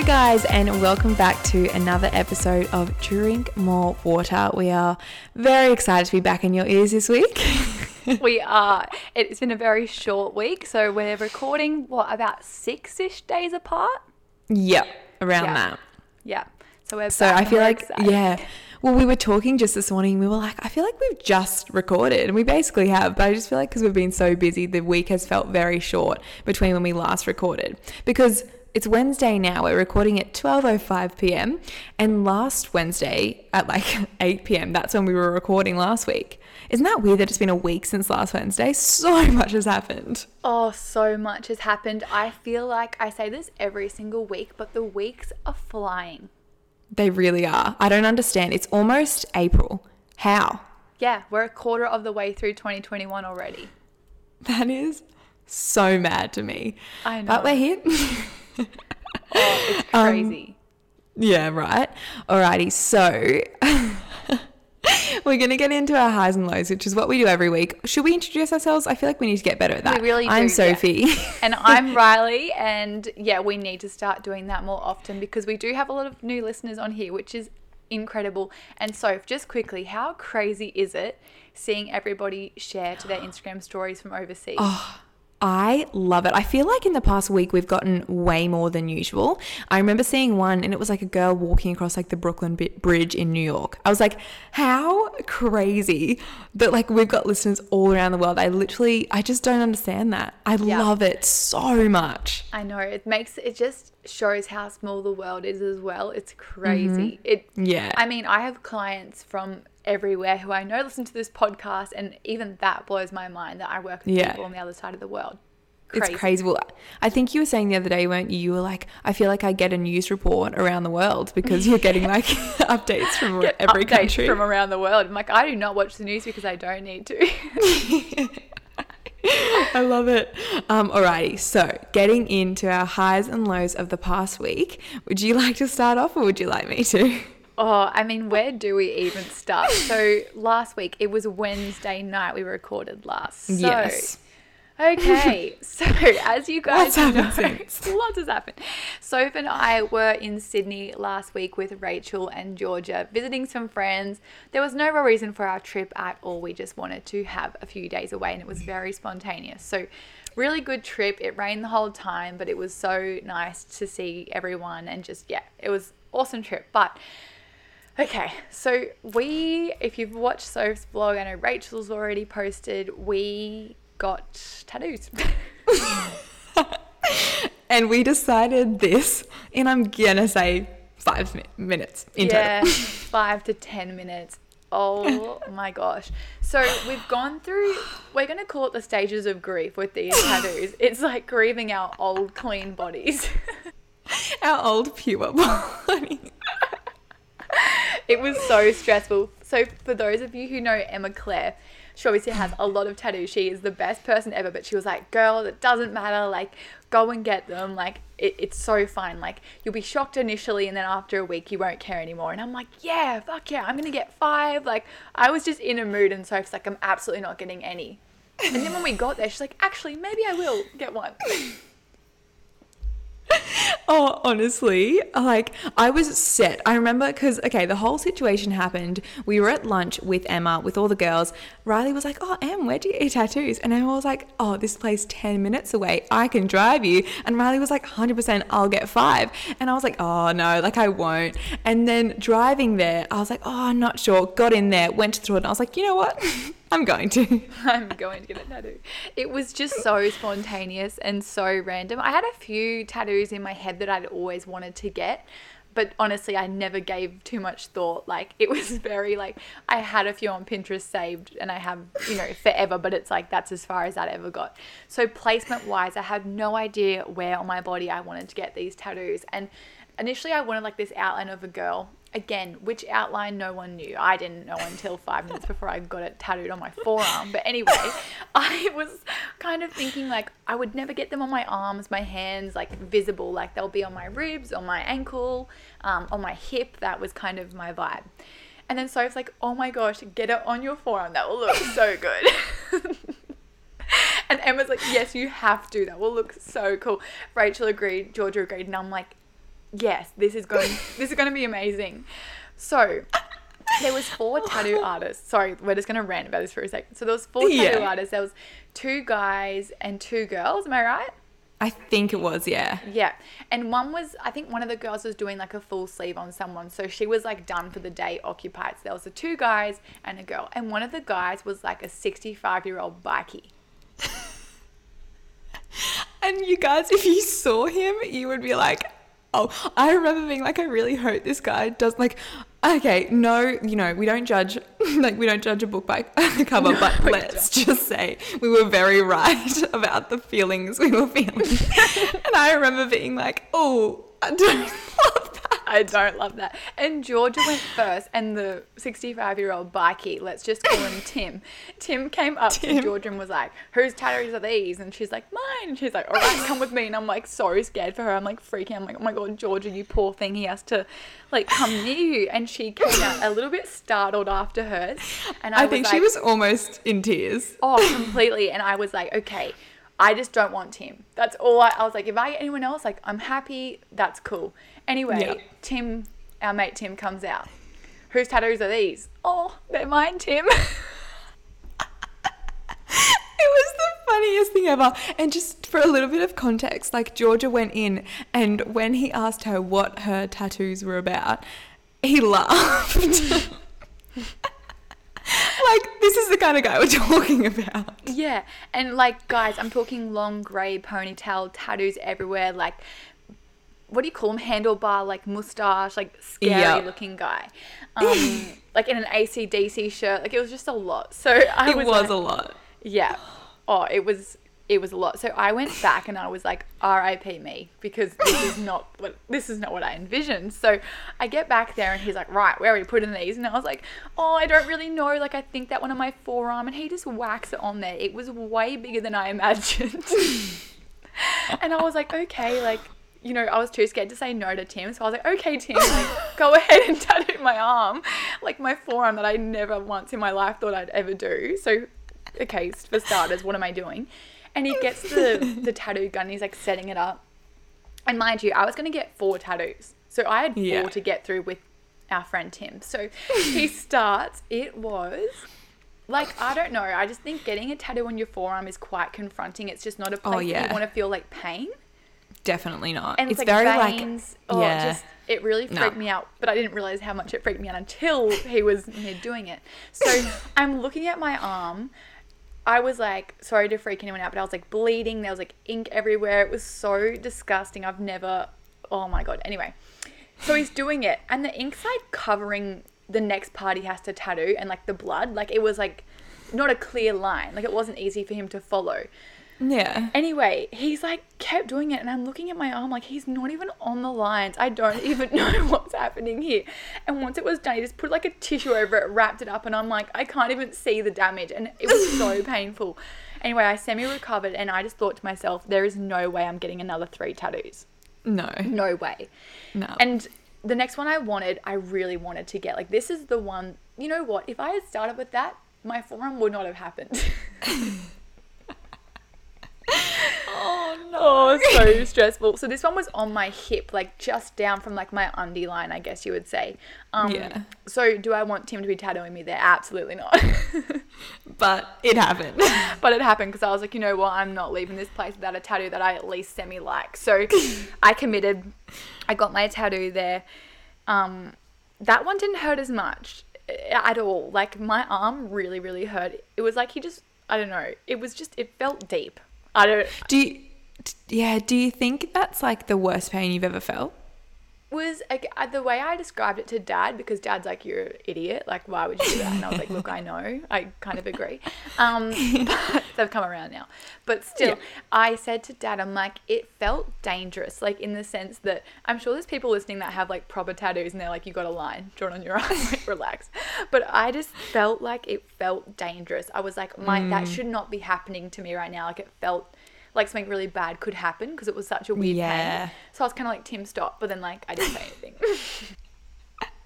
Hello, guys, and welcome back to another episode of Drink More Water. We are very excited to be back in your ears this week. we are. It's been a very short week, so we're recording what about six ish days apart. yep, around Yeah. that. Yeah. So we're. So I feel like, excited. yeah. Well, we were talking just this morning. We were like, I feel like we've just recorded, and we basically have. But I just feel like because we've been so busy, the week has felt very short between when we last recorded. Because it's Wednesday now. We're recording at 12:05 p.m. and last Wednesday at like 8 p.m. That's when we were recording last week. Isn't that weird that it's been a week since last Wednesday? So much has happened. Oh, so much has happened. I feel like I say this every single week, but the weeks are flying. They really are. I don't understand. It's almost April. How? Yeah, we're a quarter of the way through 2021 already. That is so mad to me. I know. But we're here. Oh, it's Um, crazy. yeah, right. Alrighty, so we're gonna get into our highs and lows, which is what we do every week. Should we introduce ourselves? I feel like we need to get better at that. We really I'm do, yeah. Sophie. and I'm Riley, and yeah, we need to start doing that more often because we do have a lot of new listeners on here, which is incredible. And so, just quickly, how crazy is it seeing everybody share to their Instagram stories from overseas? Oh, I love it. I feel like in the past week we've gotten way more than usual. I remember seeing one and it was like a girl walking across like the Brooklyn Bridge in New York. I was like, how crazy that like we've got listeners all around the world. I literally, I just don't understand that. I Yeah. love it so much. I know it makes it just shows how small the world is as well. It's crazy. Mm-hmm. It Yeah. I mean, I have clients from everywhere who I know listen to this podcast, and even that blows my mind that I work with Yeah. people on the other side of the world. It's crazy. Well, I think you were saying the other day, weren't you? You were like, I feel like I get a news report around the world because you're getting like updates from Get every updates country. from around the world. I'm like, I do not watch the news because I don't need to. I love it. Um, alrighty, so getting into our highs and lows of the past week, would you like to start off or would you like me to? Oh, I mean, where do we even start? So last week it was Wednesday night we recorded last. So, Yes. Okay, so as you guys happened know, since? lots has happened. Soph and I were in Sydney last week with Rachel and Georgia visiting some friends. There was no real reason for our trip at all. We just wanted to have a few days away, and it was very spontaneous. So, really good trip. It rained the whole time, but it was so nice to see everyone, and just yeah, it was awesome trip. But Okay, so we, if you've watched Soph's vlog, I know Rachel's already posted, we got tattoos. And we decided this, and I'm gonna say five mi- minutes in yeah, five to ten minutes. Oh my gosh. So we've gone through, we're going to call it the stages of grief with these tattoos. It's like grieving our old, clean bodies. Our old pure body. it was so stressful. So for those of you who know Emma Claire, she obviously has a lot of tattoos. She is the best person ever, but she was like, girl, it doesn't matter. Like, go and get them. Like, it, it's so fine. Like, you'll be shocked initially, and then after a week, you won't care anymore. And I'm like, yeah, fuck yeah, I'm gonna get five. Like, I was just in a mood, and Soph's like, I'm absolutely not getting any. And then when we got there, she's like, actually, maybe I will get one. Oh, honestly, like I was set. I remember because okay, the whole situation happened. We were at lunch with Emma with all the girls. Riley was like, "Oh, Em, where do you get tattoos?" And Emma was like, "Oh, this place ten minutes away. I can drive you." And Riley was like, "100 percent, I'll get five. And I was like, "Oh no, like I won't." And then driving there, I was like, "Oh, I'm not sure." Got in there, went to the door, and I was like, "You know what? I'm going to." I'm going to get a tattoo. It was just so spontaneous and so random. I had a few tattoos in my head that I'd always wanted to get, but honestly, I never gave too much thought. Like, it was very like, I had a few on Pinterest saved and I have, you know, forever, but it's like that's as far as that ever got. So, placement wise, I had no idea where on my body I wanted to get these tattoos. And initially, I wanted like this outline of a girl again, which outline no one knew. I didn't know until five minutes before I got it tattooed on my forearm. But anyway, I was kind of thinking like I would never get them on my arms, my hands, like visible. Like they'll be on my ribs, on my ankle, um, on my hip. That was kind of my vibe. And then Soph's like, oh my gosh, get it on your forearm. That will look so good. and Emma's like, yes, you have to. That will look so cool. Rachel agreed. Georgia agreed. And I'm like, yes, this is going this is going to be amazing. So, there was four tattoo artists. Sorry, we're just going to rant about this for a second. So there was four tattoo Yeah. artists. There was two guys and two girls. Am I right? I think it was, yeah. Yeah. And one was, I think one of the girls was doing like a full sleeve on someone. So she was like done for the day, occupied. So there was the two guys and a girl. And one of the guys was like a 65 year old bikie. And you guys, if you saw him, you would be like, oh, I remember being like, I really hope this guy does like, okay, no, you know, we don't judge, like we don't judge a book by the cover, but let's just say we were very right about the feelings we were feeling. and I remember being like, oh, I don't love that. I don't love that. And Georgia went first, and the 65 year old bikie, let's just call him Tim. Tim came up to Georgia and was like, Whose tattoos are these? And she's like, Mine. And she's like, All right, come with me. And I'm like, so scared for her. I'm like freaking. I'm like, Oh my God, Georgia, you poor thing. He has to like come near you. And she came out a little bit startled after hers. And I, I think was she was almost in tears. Oh, completely. And I was like, okay, I just don't want Tim. That's all I, I was like, if I get anyone else, like, I'm happy. That's cool. Anyway, Yeah. Tim, our mate Tim comes out. Whose tattoos are these? Oh, they're mine, Tim. It was the funniest thing ever. And just for a little bit of context, like Georgia went in and when he asked her what her tattoos were about, he laughed. like, this is the kind of guy we're talking about. yeah. And like, guys, I'm talking long grey ponytail, tattoos everywhere. Like, what do you call them? Handlebar, like mustache, like scary Yeah. looking guy. Um, like in an ACDC shirt. Like, it was just a lot. So I It was, was like, a lot. Yeah. Oh, it was it was a lot. So I went back and I was like, R.I.P. me because this is not what this is not what I envisioned. So I get back there and he's like, right, where are we putting these? And I was like, oh, I don't really know. Like I think that one on my forearm, and he just whacks it on there. It was way bigger than I imagined. and I was like, okay, like. You know, I was too scared to say no to Tim, so I was like, "Okay, Tim, like, go ahead and tattoo my arm, like my forearm that I never once in my life thought I'd ever do." So okay, for starters, what am I doing? And he gets the, the tattoo gun he's like setting it up. And mind you, I was going to get four tattoos. So I had four Yeah. to get through with our friend Tim. So he starts, it was like, I don't know. I just think getting a tattoo on your forearm is quite confronting. It's just not a oh, place Oh, yeah. you want to feel like pain. Definitely not. And it's, it's like very veins. like, oh, yeah. just it really No. freaked me out. But I didn't realize how much it freaked me out until he was near doing it. So I'm looking at my arm. I was like, sorry to freak anyone out, but I was like bleeding. There was like ink everywhere. It was so disgusting. I've never. Oh my god. Anyway, so he's doing it, and the ink's like covering the next part he has to tattoo, and like the blood. Like it was like not a clear line. Like it wasn't easy for him to follow. Yeah. Anyway, he's like kept doing it, and I'm looking at my arm like he's not even on the lines. I don't even know what's happening here. And once it was done, he just put like a tissue over it, wrapped it up, and I'm like, I can't even see the damage, and it was so painful. Anyway, I semi recovered, and I just thought to myself, there is no way I'm getting another three tattoos. No. No way. No. And the next one I wanted, I really wanted to get. Like, this is the one, you know what? If I had started with that, my forearm would not have happened. oh no. Oh, so stressful. So this one was on my hip, like just down from like my undie line, I guess you would say. Um, Yeah. So do I want Tim to be tattooing me there? Absolutely not. But it happened. but it happened because I was like, you know what? I'm not leaving this place without a tattoo that I at least semi like. So I committed. I got my tattoo there. Um, that one didn't hurt as much eh, at all. Like my arm really, really hurt. It was like he just, I don't know. It was just, it felt deep. I don't. do you, yeah, do you think that's like the worst pain you've ever felt? Was like, the way I described it to dad because dad's like you're an idiot. Like why would you do that? And I was like look I know. I kind of agree. Um but they've come around now. But still Yeah. I said to dad I'm like it felt dangerous. Like in the sense that I'm sure there's people listening that have like proper tattoos and they're like you got a line drawn on your arm. Like relax. But I just felt like it felt dangerous. I was like my that Mm. should not be happening to me right now. Like it felt like something really bad could happen because it was such a weird Yeah. pain so I was kind of like, Tim, stop. But then, like, I didn't say anything.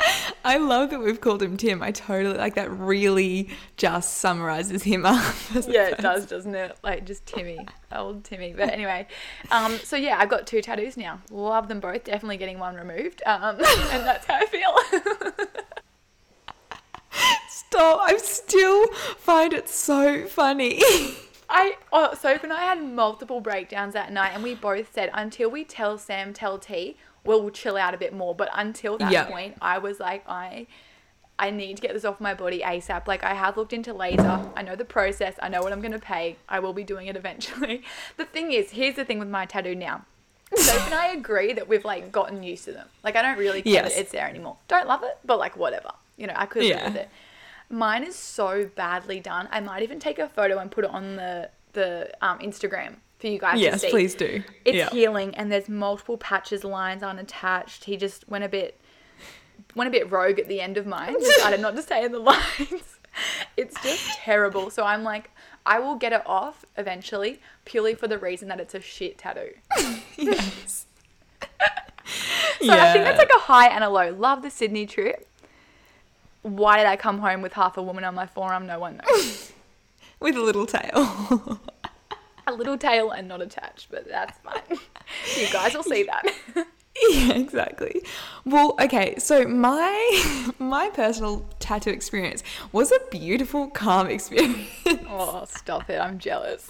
I love that we've called him Tim. I totally like that. Really, just summarizes him up. yeah, it does, doesn't it? Like just Timmy, old Timmy. But anyway, um, so yeah, I've got two tattoos now. Love them both. Definitely getting one removed. Um, and that's how I feel. Stop! I still find it so funny. I oh, Soph and I had multiple breakdowns that night, and we both said until we tell Sam, tell T, we'll chill out a bit more. But until that Yeah. point, I was like, I, I need to get this off my body asap. Like I have looked into laser. I know the process. I know what I'm gonna pay. I will be doing it eventually. The thing is, here's the thing with my tattoo now. Soph and I agree that we've like gotten used to them. Like I don't really care Yes. that it's there anymore. Don't love it, but like whatever. You know, I could Yeah. live with it. Mine is so badly done. I might even take a photo and put it on the the um, Instagram for you guys to yes, please do. It's yeah. healing, and there's multiple patches, lines unattached. He just went a bit went a bit rogue at the end of mine. Decided not to stay in the lines. It's just terrible. So I'm like, I will get it off eventually, purely for the reason that it's a shit tattoo. yes. So I think that's like a high and a low. Love the Sydney trip. Why did I come home with half a woman on my forearm? No one knows. with a little tail. a little tail and not attached, but that's fine. you guys will see that. yeah, exactly. Well, okay, so my my personal tattoo experience was a beautiful, calm experience. oh, stop it. I'm jealous.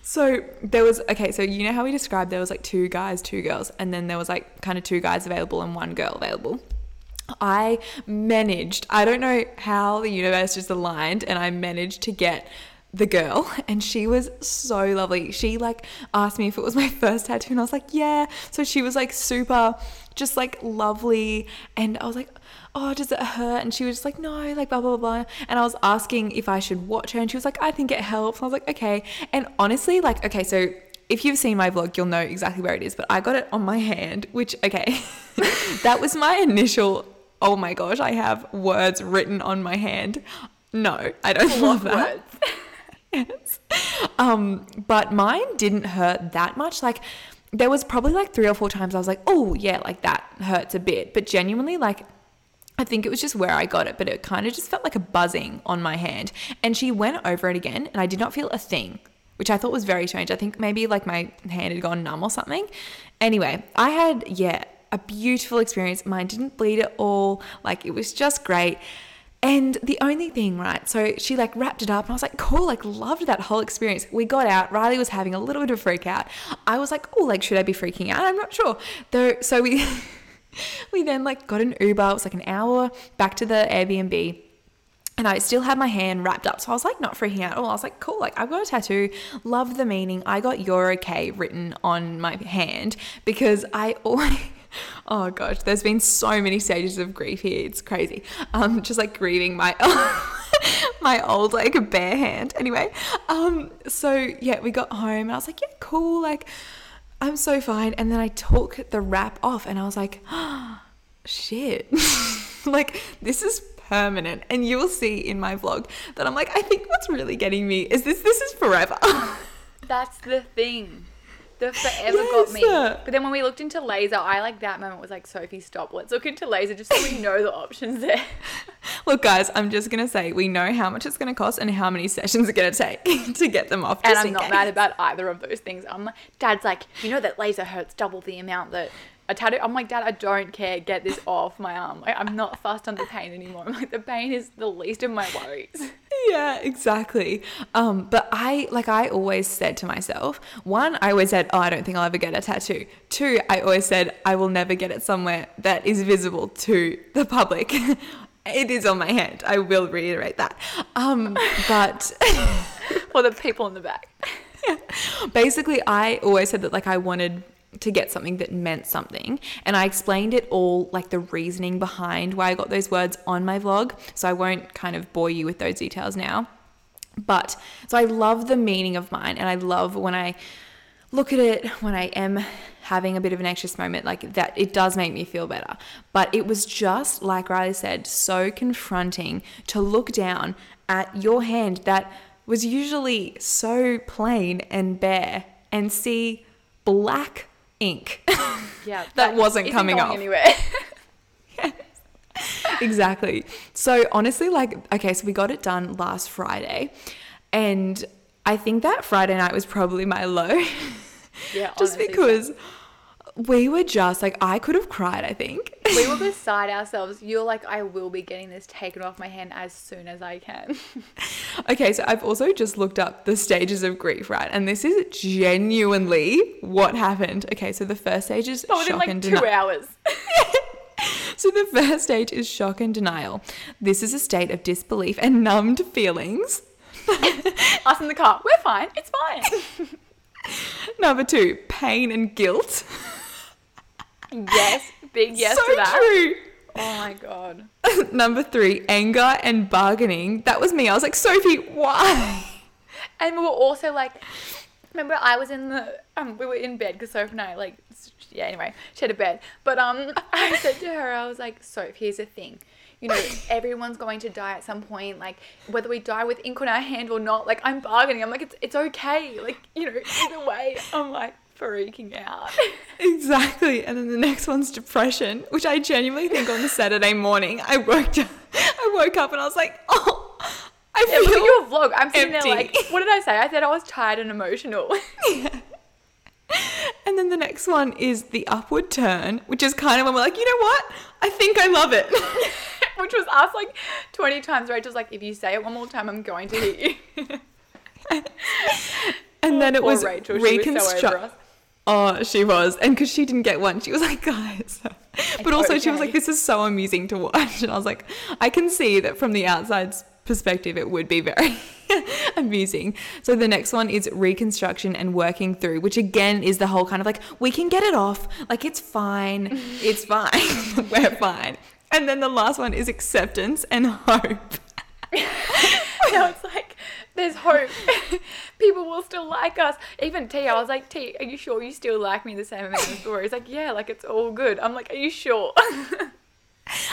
So there was okay, so you know how we described there was like two guys, two girls, and then there was like kind of two guys available and one girl available. I managed, I don't know how the universe just aligned, and I managed to get the girl, and she was so lovely. She like asked me if it was my first tattoo, and I was like, yeah. So she was like super, just like lovely, and I was like, oh, does it hurt? And she was just like, no, like blah blah blah. And I was asking if I should watch her, and she was like, I think it helps. And I was like, okay. And honestly, like, okay, so if you've seen my vlog, you'll know exactly where it is, but I got it on my hand, which, okay, that was my initial, oh my gosh, I have words written on my hand. No, I don't love that. Words. Yes. Um, but mine didn't hurt that much. Like, there was probably like three or four times I was like, oh, yeah, like that hurts a bit. But genuinely, like, I think it was just where I got it, but it kind of just felt like a buzzing on my hand. And she went over it again, and I did not feel a thing, which I thought was very strange. I think maybe like my hand had gone numb or something. Anyway, I had, yeah, a beautiful experience. Mine didn't bleed at all. Like, it was just great. And the only thing, right? So she like wrapped it up, and I was like, cool, like loved that whole experience. We got out. Riley was having a little bit of a freak out. I was like, oh, like should I be freaking out? I'm not sure. Though, so we we then like got an Uber. It was like an hour back to the Airbnb. And I still had my hand wrapped up. So I was like not freaking out at all. I was like, cool, like I've got a tattoo. Love the meaning. I got you're okay written on my hand because I always Oh gosh, there's been so many stages of grief here. It's crazy. Um, just like grieving my my old like bare hand. Anyway, um, so yeah, we got home and I was like, yeah, cool, like I'm so fine. And then I took the wrap off and I was like, shit, like this is permanent. And you will see in my vlog that I'm like, I think what's really getting me is this. This is forever. That's the thing. The forever got me. But then when we looked into laser, I like that moment was like, Sophie, stop. Let's look into laser just so we know the options there. Look, guys, I'm just gonna say we know how much it's gonna cost and how many sessions are gonna take to get them off. And I'm not case. mad about either of those things. I'm like, Dad's like, you know that laser hurts double the amount that a tattoo. I'm like, Dad, I don't care. Get this off my arm. Like, I'm not fussed on the pain anymore. I'm like, the pain is the least of my worries. Yeah, exactly. Um, but I like I always said to myself, one, I always said, Oh, I don't think I'll ever get a tattoo. Two, I always said I will never get it somewhere that is visible to the public. it is on my hand. I will reiterate that. Um, but For the people in the back. basically I always said that like I wanted to get something that meant something. And I explained it all like the reasoning behind why I got those words on my vlog. So I won't kind of bore you with those details now. But so I love the meaning of mine and I love when I look at it when I am having a bit of an anxious moment like that it does make me feel better. But it was just like Riley said so confronting to look down at your hand that was usually so plain and bare and see black ink Yeah. That wasn't isn't coming off. anywhere. exactly. So honestly, like, okay, so we got it done last Friday, and I think that Friday night was probably my low, Yeah, just honestly, because we were just like I could have cried. I think. we were beside ourselves. You're like, I will be getting this taken off my hand as soon as I can. Okay, so I've also just looked up the stages of grief, right? And this is genuinely what happened. Okay, so the first stage is within shock like and two denial. hours. So the first stage is shock and denial. This is a state of disbelief and numbed feelings. Us in the car. We're fine. It's fine. Number two, pain and guilt. Yes. Big yes so to that. true. Oh my god. Number three, anger and bargaining. That was me. I was like, Sophie, why? And we were also like, remember I was in the um we were in bed because Sophie and I like yeah anyway she had a bed but um I said to her I was like Soph here's the thing you know everyone's going to die at some point like whether we die with ink on our hand or not like I'm bargaining I'm like it's it's okay like you know either way I'm like freaking out Exactly. And then the next one's depression, which I genuinely think on the Saturday morning I woke I woke up and I was like, oh, I yeah, feel your vlog I'm sitting empty. there like what did I say I said I was tired and emotional yeah. And then the next one is the upward turn, which is kind of when we're like, you know what? I think I love it. which was us like 20 times Rachel's like if you say it one more time I'm going to hit you And then it was Rachel, she was so over reconstruct. Oh, she was, and because she didn't get one, she was like, guys. But also, she was like, this is so amusing to watch, and I was like, I can see that from the outside's perspective, it would be very amusing. So the next one is reconstruction and working through, which again is the whole kind of like, we can get it off, like it's fine, it's fine, we're fine. And then the last one is acceptance and hope. now it's like there's hope. People will still like us. Even T, I was like, T, are you sure you still like me the same amount of stories? Like, yeah, like it's all good. I'm like, are you sure?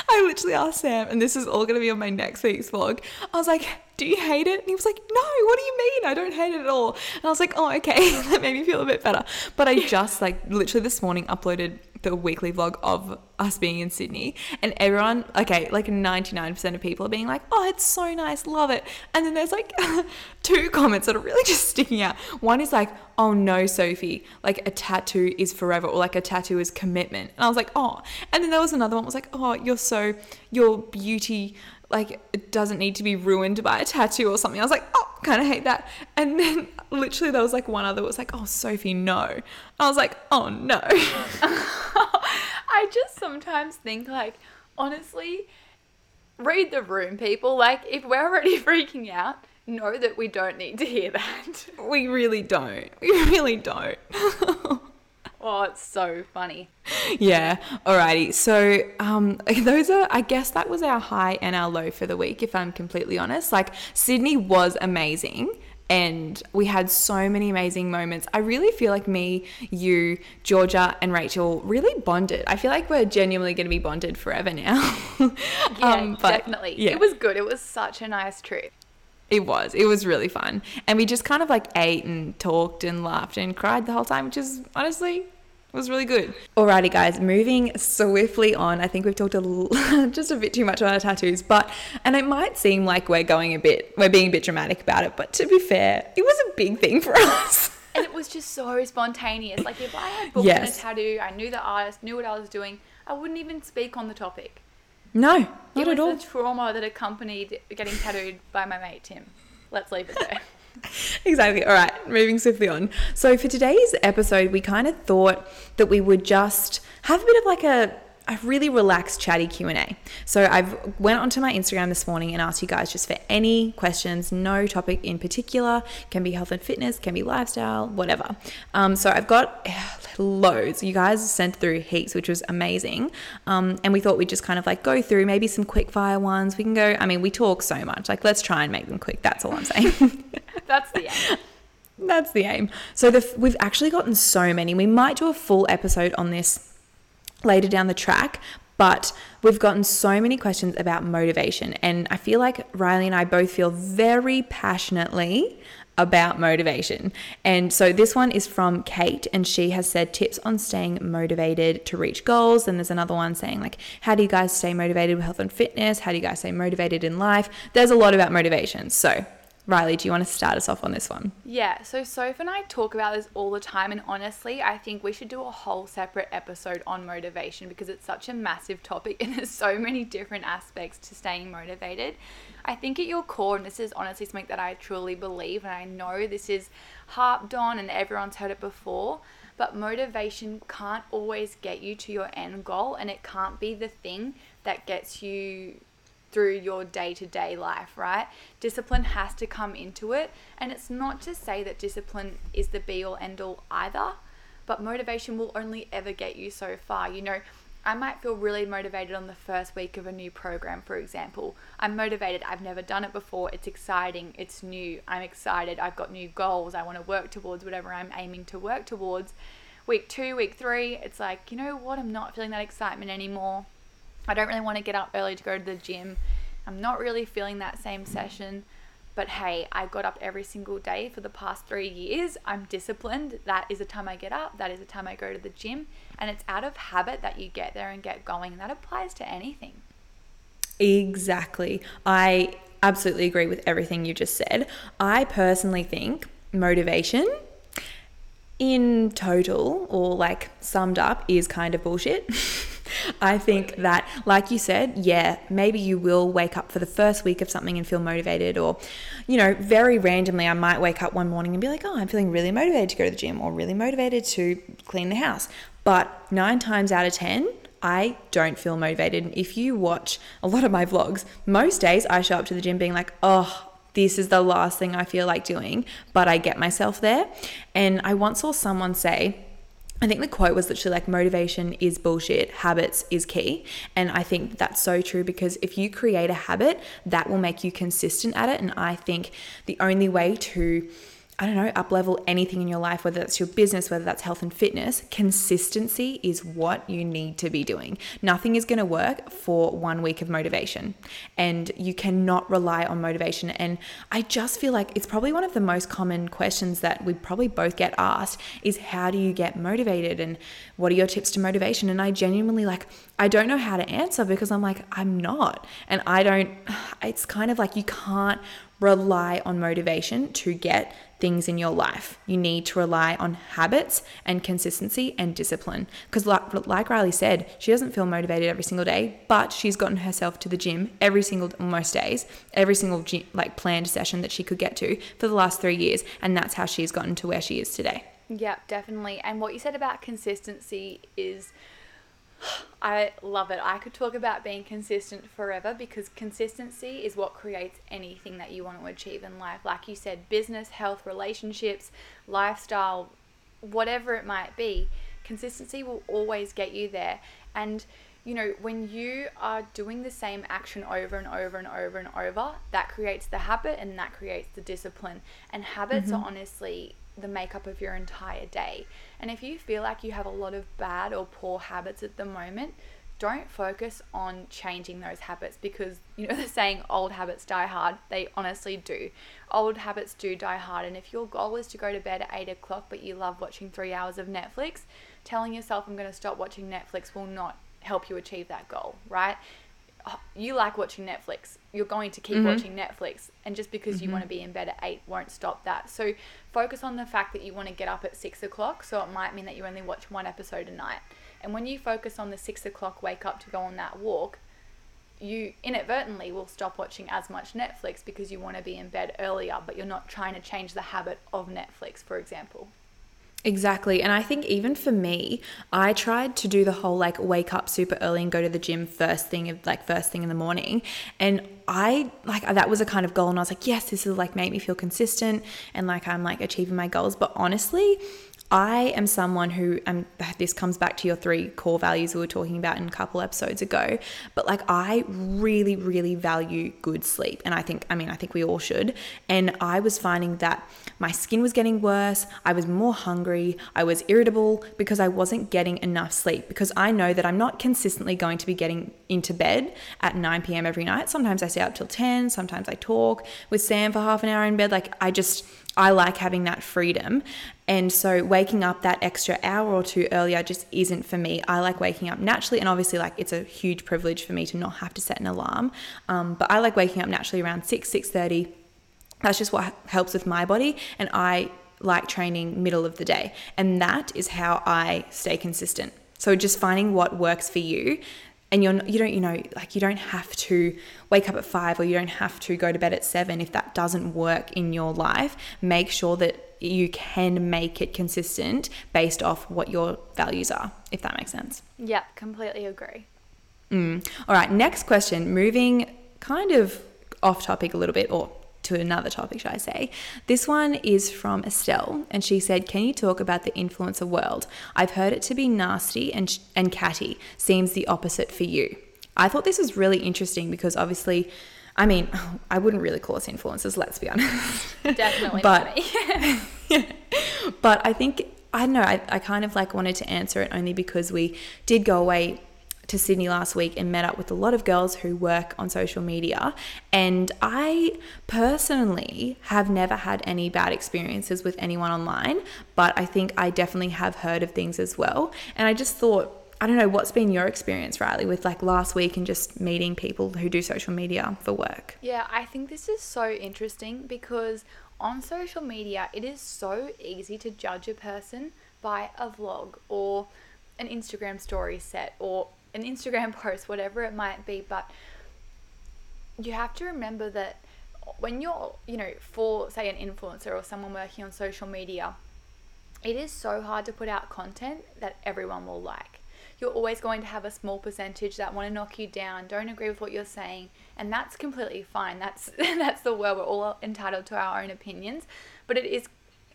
I literally asked Sam, and this is all going to be on my next week's vlog. I was like, Do you hate it? And he was like, No, what do you mean? I don't hate it at all. And I was like, Oh, okay. that made me feel a bit better. But I just, like, literally this morning uploaded the weekly vlog of us being in Sydney, and everyone, okay, like 99% of people are being like, Oh, it's so nice, love it. And then there's like two comments that are really just sticking out. One is like, Oh no, Sophie, like a tattoo is forever, or like a tattoo is commitment. And I was like, Oh. And then there was another one was like, Oh, you're so, your beauty, like, it doesn't need to be ruined by a tattoo or something. I was like, Oh, kind of hate that. And then literally there was like one other was like, Oh, Sophie, no. I was like, Oh no. I just sometimes think like, honestly, read the room, people. Like, if we're already freaking out, know that we don't need to hear that. we really don't. We really don't. Oh, it's so funny. yeah. Alrighty. So um, those are, I guess that was our high and our low for the week, if I'm completely honest. Like Sydney was amazing. And we had so many amazing moments. I really feel like me, you, Georgia, and Rachel really bonded. I feel like we're genuinely going to be bonded forever now. Yeah, Um, but, definitely. yeah. It was good. It was such a nice trip. It was. It was really fun. And we just kind of like ate and talked and laughed and cried the whole time, which is honestly was really good. Alrighty, guys, moving swiftly on. I think we've talked a l- just a bit too much about our tattoos, but and it might seem like we're going a bit, we're being a bit dramatic about it, but to be fair, it was a big thing for us. And it was just so spontaneous. Like if I had booked Yes. a tattoo, I knew the artist, knew what I was doing, I wouldn't even speak on the topic. no, It not was at all. the trauma that accompanied getting tattooed by my mate Tim. Let's leave it there. exactly. All right, moving swiftly on. So for today's episode, we kind of thought that we would just have a bit of like a a really relaxed chatty q&a so i've went onto my instagram this morning and asked you guys just for any questions no topic in particular. Can be health and fitness can be lifestyle whatever. Um, so i've got loads. You guys sent through heaps which was amazing. Um, and we thought we'd just kind of like go through maybe some quick fire ones. We can go i mean we talk so much. Like let's try and make them quick. That's all i'm saying. That's the end. that's the aim. So the, we've actually gotten so many. We might do a full episode on this later down the track, but we've gotten so many questions about motivation. And I feel like Riley and I both feel very passionately about motivation. And so this one is from Kate, and she has said tips on staying motivated to reach goals. And there's another one saying, like, how do you guys stay motivated with health and fitness? How do you guys stay motivated in life? There's a lot about motivation. So, Riley, do you want to start us off on this one? Yeah, so Soph and I talk about this all the time, and honestly, I think we should do a whole separate episode on motivation because it's such a massive topic and there's so many different aspects to staying motivated. I think at your core, and this is honestly something that I truly believe, and I know this is harped on and everyone's heard it before, but motivation can't always get you to your end goal, and it can't be the thing that gets you through your day to day life, right? Discipline has to come into it. And it's not to say that discipline is the be all end all either, but motivation will only ever get you so far. You know, I might feel really motivated on the first week of a new program, for example. I'm motivated. I've never done it before. It's exciting. It's new. I'm excited. I've got new goals. I want to work towards whatever I'm aiming to work towards. Week two, week three, it's like, you know what? I'm not feeling that excitement anymore. I don't really want to get up early to go to the gym. I'm not really feeling that same session. But hey, I got up every single day for the past three years. I'm disciplined. That is the time I get up. That is the time I go to the gym. And it's out of habit that you get there and get going. And that applies to anything. Exactly. I absolutely agree with everything you just said. I personally think motivation in total or like summed up is kind of bullshit. I think that, like you said, yeah, maybe you will wake up for the first week of something and feel motivated, or, you know, very randomly, I might wake up one morning and be like, oh, I'm feeling really motivated to go to the gym or really motivated to clean the house. But nine times out of 10, I don't feel motivated. And if you watch a lot of my vlogs, most days I show up to the gym being like, oh, this is the last thing I feel like doing, but I get myself there. And I once saw someone say, I think the quote was literally like motivation is bullshit, habits is key. And I think that's so true because if you create a habit, that will make you consistent at it. And I think the only way to I don't know, up level anything in your life, whether that's your business, whether that's health and fitness, consistency is what you need to be doing. Nothing is going to work for one week of motivation, and you cannot rely on motivation. And I just feel like it's probably one of the most common questions that we probably both get asked is how do you get motivated and what are your tips to motivation? And I genuinely like, I don't know how to answer because I'm like, I'm not. And I don't, it's kind of like you can't rely on motivation to get things in your life. You need to rely on habits and consistency and discipline. Because, like, like Riley said, she doesn't feel motivated every single day, but she's gotten herself to the gym every single, most days, every single gym, like planned session that she could get to for the last three years. And that's how she's gotten to where she is today. Yeah, definitely. And what you said about consistency is I love it. I could talk about being consistent forever because consistency is what creates anything that you want to achieve in life. Like you said, business, health, relationships, lifestyle, whatever it might be, consistency will always get you there. And you know, when you are doing the same action over and over and over and over, that creates the habit and that creates the discipline. And habits mm-hmm. are honestly the makeup of your entire day. And if you feel like you have a lot of bad or poor habits at the moment, don't focus on changing those habits because you know the saying old habits die hard they honestly do. Old habits do die hard and if your goal is to go to bed at 8 o'clock but you love watching three hours of netflix telling yourself i'm going to stop watching netflix will not help you achieve that goal right you like watching Netflix. You're going to keep mm-hmm. watching Netflix. And just because mm-hmm. you want to be in bed at eight won't stop that. So focus on the fact that you want to get up at six o'clock. So it might mean that you only watch one episode a night. And when you focus on the six o'clock wake up to go on that walk, you inadvertently will stop watching as much Netflix because you want to be in bed earlier, but you're not trying to change the habit of Netflix, for example. Exactly. And I think even for me, I tried to do the whole like wake up super early and go to the gym first thing like first thing in the morning. And I like that was a kind of goal and I was like, yes, this is like make me feel consistent and like I'm like achieving my goals. But honestly, I am someone who, and this comes back to your three core values we were talking about in a couple episodes ago, but like I really, really value good sleep. And I think, I mean, I think we all should. And I was finding that my skin was getting worse. I was more hungry. I was irritable because I wasn't getting enough sleep because I know that I'm not consistently going to be getting into bed at 9 p.m. every night. Sometimes I stay up till 10, sometimes I talk with Sam for half an hour in bed. Like I just I like having that freedom. And so waking up that extra hour or two earlier just isn't for me. I like waking up naturally, and obviously, like it's a huge privilege for me to not have to set an alarm. Um, but I like waking up naturally around six, six thirty. That's just what helps with my body, and I like training middle of the day, and that is how I stay consistent. So just finding what works for you and you're you don't you know like you don't have to wake up at 5 or you don't have to go to bed at 7 if that doesn't work in your life. Make sure that you can make it consistent based off what your values are if that makes sense. Yeah completely agree. Mm. all right next question moving kind of off topic a little bit or to another topic, should I say. This one is from Estelle, and she said, Can you talk about the influencer world? I've heard it to be nasty and, and catty. Seems the opposite for you. I thought this was really interesting because obviously, I mean, I wouldn't really call us influencers, let's be honest. Definitely but, but I think, I don't know, I, I kind of like wanted to answer it only because we did go away to Sydney last week and met up with a lot of girls who work on social media. And I personally have never had any bad experiences with anyone online, but I think I definitely have heard of things as well. And I just thought, I don't know, what's been your experience, Riley, with like last week and just meeting people who do social media for work? Yeah, I think this is so interesting because on social media, it is so easy to judge a person by a vlog or an Instagram story set or an Instagram post, whatever it might be, but you have to remember that when you're, you know, for say an influencer or someone working on social media, it is so hard to put out content that everyone will like. You're always going to have a small percentage that want to knock you down, don't agree with what you're saying, and that's completely fine. That's that's the world. We're all entitled to our own opinions, but it is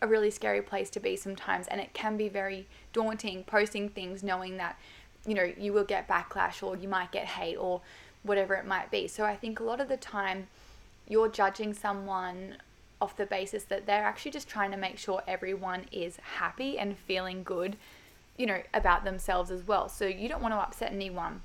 a really scary place to be sometimes, and it can be very daunting posting things knowing that you know, you will get backlash or you might get hate or whatever it might be. So I think a lot of the time you're judging someone off the basis that they're actually just trying to make sure everyone is happy and feeling good, you know, about themselves as well. So you don't want to upset anyone.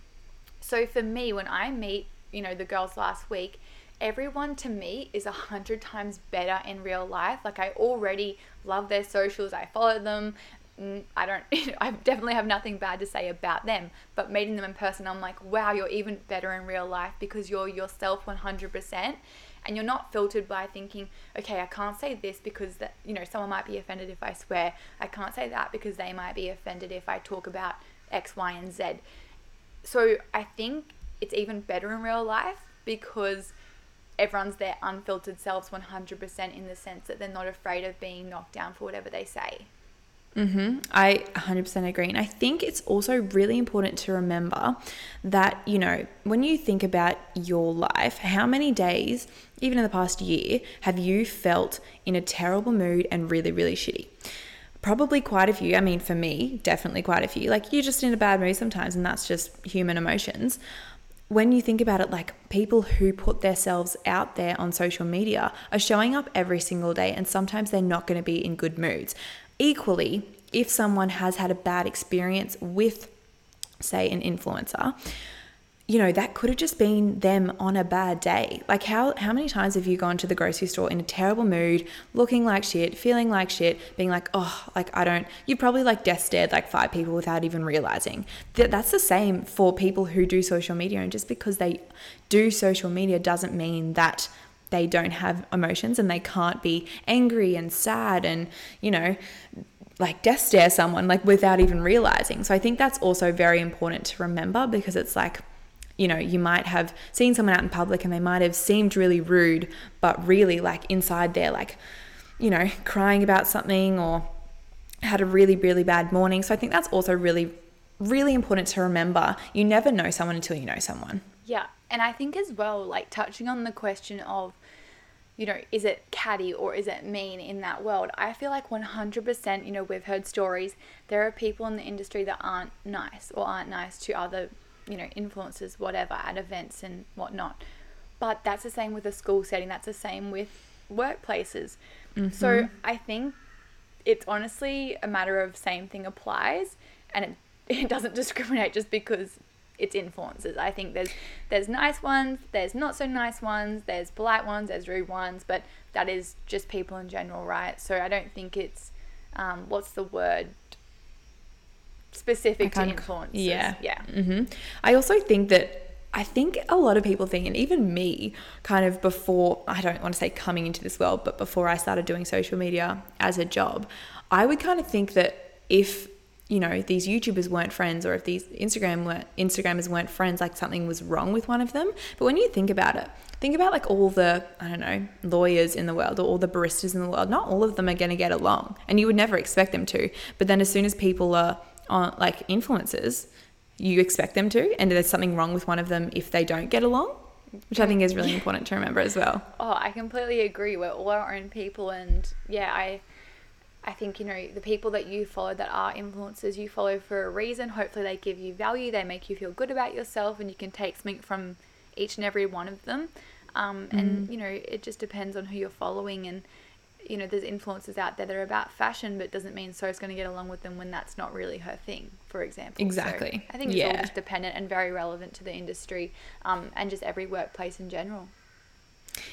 So for me, when I meet, you know, the girls last week, everyone to me is a hundred times better in real life. Like I already love their socials. I follow them. I don't, I definitely have nothing bad to say about them, but meeting them in person, I'm like, wow, you're even better in real life because you're yourself 100% and you're not filtered by thinking, okay, I can't say this because that, you know, someone might be offended if I swear. I can't say that because they might be offended if I talk about X, Y, and Z. So I think it's even better in real life because everyone's their unfiltered selves 100% in the sense that they're not afraid of being knocked down for whatever they say. Mm-hmm. I 100% agree. And I think it's also really important to remember that, you know, when you think about your life, how many days, even in the past year, have you felt in a terrible mood and really, really shitty? Probably quite a few. I mean, for me, definitely quite a few. Like, you're just in a bad mood sometimes, and that's just human emotions. When you think about it, like people who put themselves out there on social media are showing up every single day, and sometimes they're not going to be in good moods. Equally, if someone has had a bad experience with, say, an influencer, you know, that could have just been them on a bad day. Like how how many times have you gone to the grocery store in a terrible mood, looking like shit, feeling like shit, being like, "Oh, like I don't." You probably like death stared like five people without even realizing. That that's the same for people who do social media and just because they do social media doesn't mean that they don't have emotions and they can't be angry and sad and, you know, like death stare someone like without even realizing. So I think that's also very important to remember because it's like, you know, you might have seen someone out in public and they might have seemed really rude, but really like inside they're like, you know, crying about something or had a really, really bad morning. So I think that's also really, really important to remember. You never know someone until you know someone. Yeah. And I think as well, like touching on the question of, you know, is it catty or is it mean in that world? I feel like 100%, you know, we've heard stories. There are people in the industry that aren't nice or aren't nice to other, you know, influencers, whatever, at events and whatnot. But that's the same with a school setting, that's the same with workplaces. Mm-hmm. So I think it's honestly a matter of same thing applies and it, it doesn't discriminate just because it's influences. I think there's there's nice ones, there's not so nice ones, there's polite ones, there's rude ones, but that is just people in general, right? So I don't think it's um, what's the word specific to influencers. Yeah. yeah. hmm I also think that I think a lot of people think, and even me, kind of before, I don't want to say coming into this world, but before I started doing social media as a job, I would kind of think that if you know these YouTubers weren't friends or if these Instagram weren't Instagrammers weren't friends, like something was wrong with one of them. But when you think about it, think about like all the I don't know lawyers in the world or all the baristas in the world. Not all of them are going to get along, and you would never expect them to. But then as soon as people are on like influencers, you expect them to, and there's something wrong with one of them if they don't get along, which I think is really mm. important to remember as well. Oh, I completely agree. We're all our own people, and yeah, I, I think you know the people that you follow that are influencers, you follow for a reason. Hopefully, they give you value. They make you feel good about yourself, and you can take something from each and every one of them. Um, and you know, it just depends on who you're following and you know, there's influencers out there that are about fashion, but doesn't mean So's going to get along with them when that's not really her thing, for example. Exactly. So I think it's all just dependent and very relevant to the industry um, and just every workplace in general.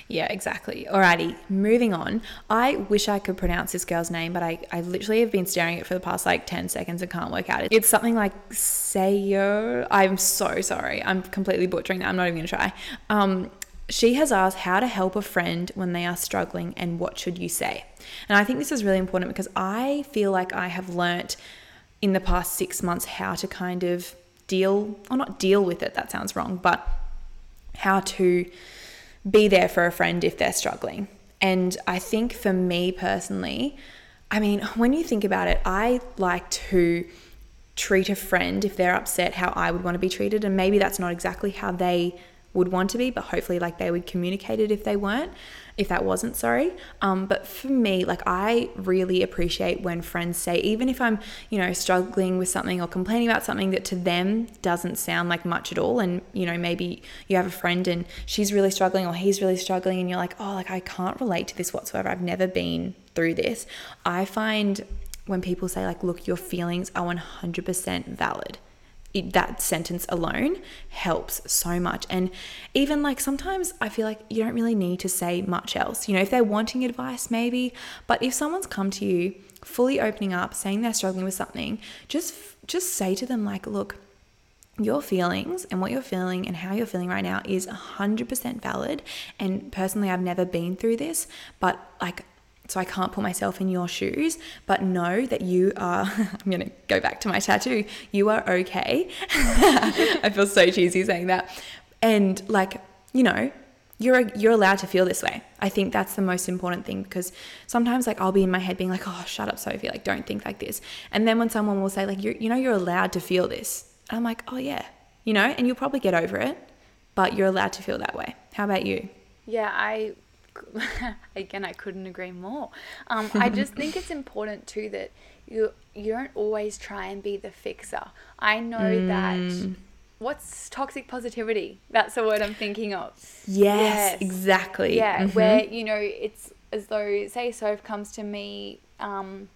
Yeah, exactly. Alrighty, moving on. I wish I could pronounce this girl's name, but I, I literally have been staring at it for the past like 10 seconds and can't work out. it. It's something like Sayo. I'm so sorry. I'm completely butchering that. I'm not even going to try. Um, she has asked how to help a friend when they are struggling and what should you say. And I think this is really important because I feel like I have learnt in the past six months how to kind of deal, or not deal with it, that sounds wrong, but how to be there for a friend if they're struggling. And I think for me personally, I mean, when you think about it, I like to treat a friend if they're upset how I would want to be treated. And maybe that's not exactly how they would want to be, but hopefully, like they would communicate it if they weren't, if that wasn't, sorry. Um, but for me, like I really appreciate when friends say, even if I'm, you know, struggling with something or complaining about something that to them doesn't sound like much at all. And, you know, maybe you have a friend and she's really struggling or he's really struggling and you're like, oh, like I can't relate to this whatsoever. I've never been through this. I find when people say, like, look, your feelings are 100% valid it, that sentence alone helps so much. And even like sometimes I feel like you don't really need to say much else. You know, if they're wanting advice, maybe, but if someone's come to you fully opening up, saying they're struggling with something, just just say to them like, look, your feelings and what you're feeling and how you're feeling right now is 100% valid. And personally, I've never been through this, but like so I can't put myself in your shoes, but know that you are. I'm gonna go back to my tattoo. You are okay. I feel so cheesy saying that, and like you know, you're you're allowed to feel this way. I think that's the most important thing because sometimes like I'll be in my head being like, oh, shut up, Sophie, like don't think like this, and then when someone will say like, you you know, you're allowed to feel this, I'm like, oh yeah, you know, and you'll probably get over it, but you're allowed to feel that way. How about you? Yeah, I again I couldn't agree more. Um, I just think it's important too that you you don't always try and be the fixer. I know Mm. that what's toxic positivity? That's the word I'm thinking of. Yes, Yes. exactly. Yeah, Mhm. where you know it's as though say Soph comes to me um,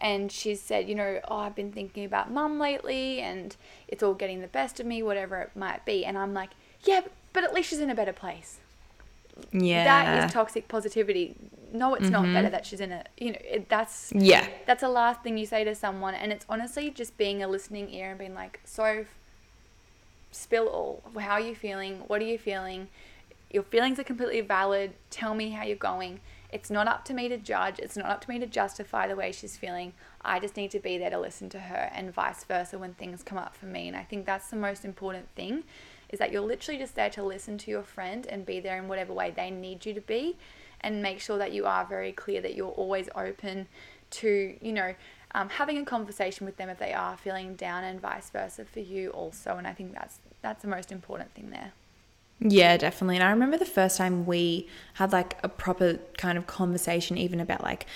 and she's said, you know, oh, I've been thinking about mum lately and it's all getting the best of me, whatever it might be, and I'm like, yeah, but at least she's in a better place. Yeah. That is toxic positivity. No, it's not better mm-hmm. that she's in it. You know, it, that's yeah. that's the last thing you say to someone, and it's honestly just being a listening ear and being like, so spill all. How are you feeling? What are you feeling? Your feelings are completely valid. Tell me how you're going. It's not up to me to judge. It's not up to me to justify the way she's feeling. I just need to be there to listen to her, and vice versa when things come up for me. And I think that's the most important thing is that you're literally just there to listen to your friend and be there in whatever way they need you to be and make sure that you are very clear that you're always open to you know um, having a conversation with them if they are feeling down and vice versa for you also and i think that's that's the most important thing there Yeah, definitely. And I remember the first time we had like a proper kind of conversation, even about like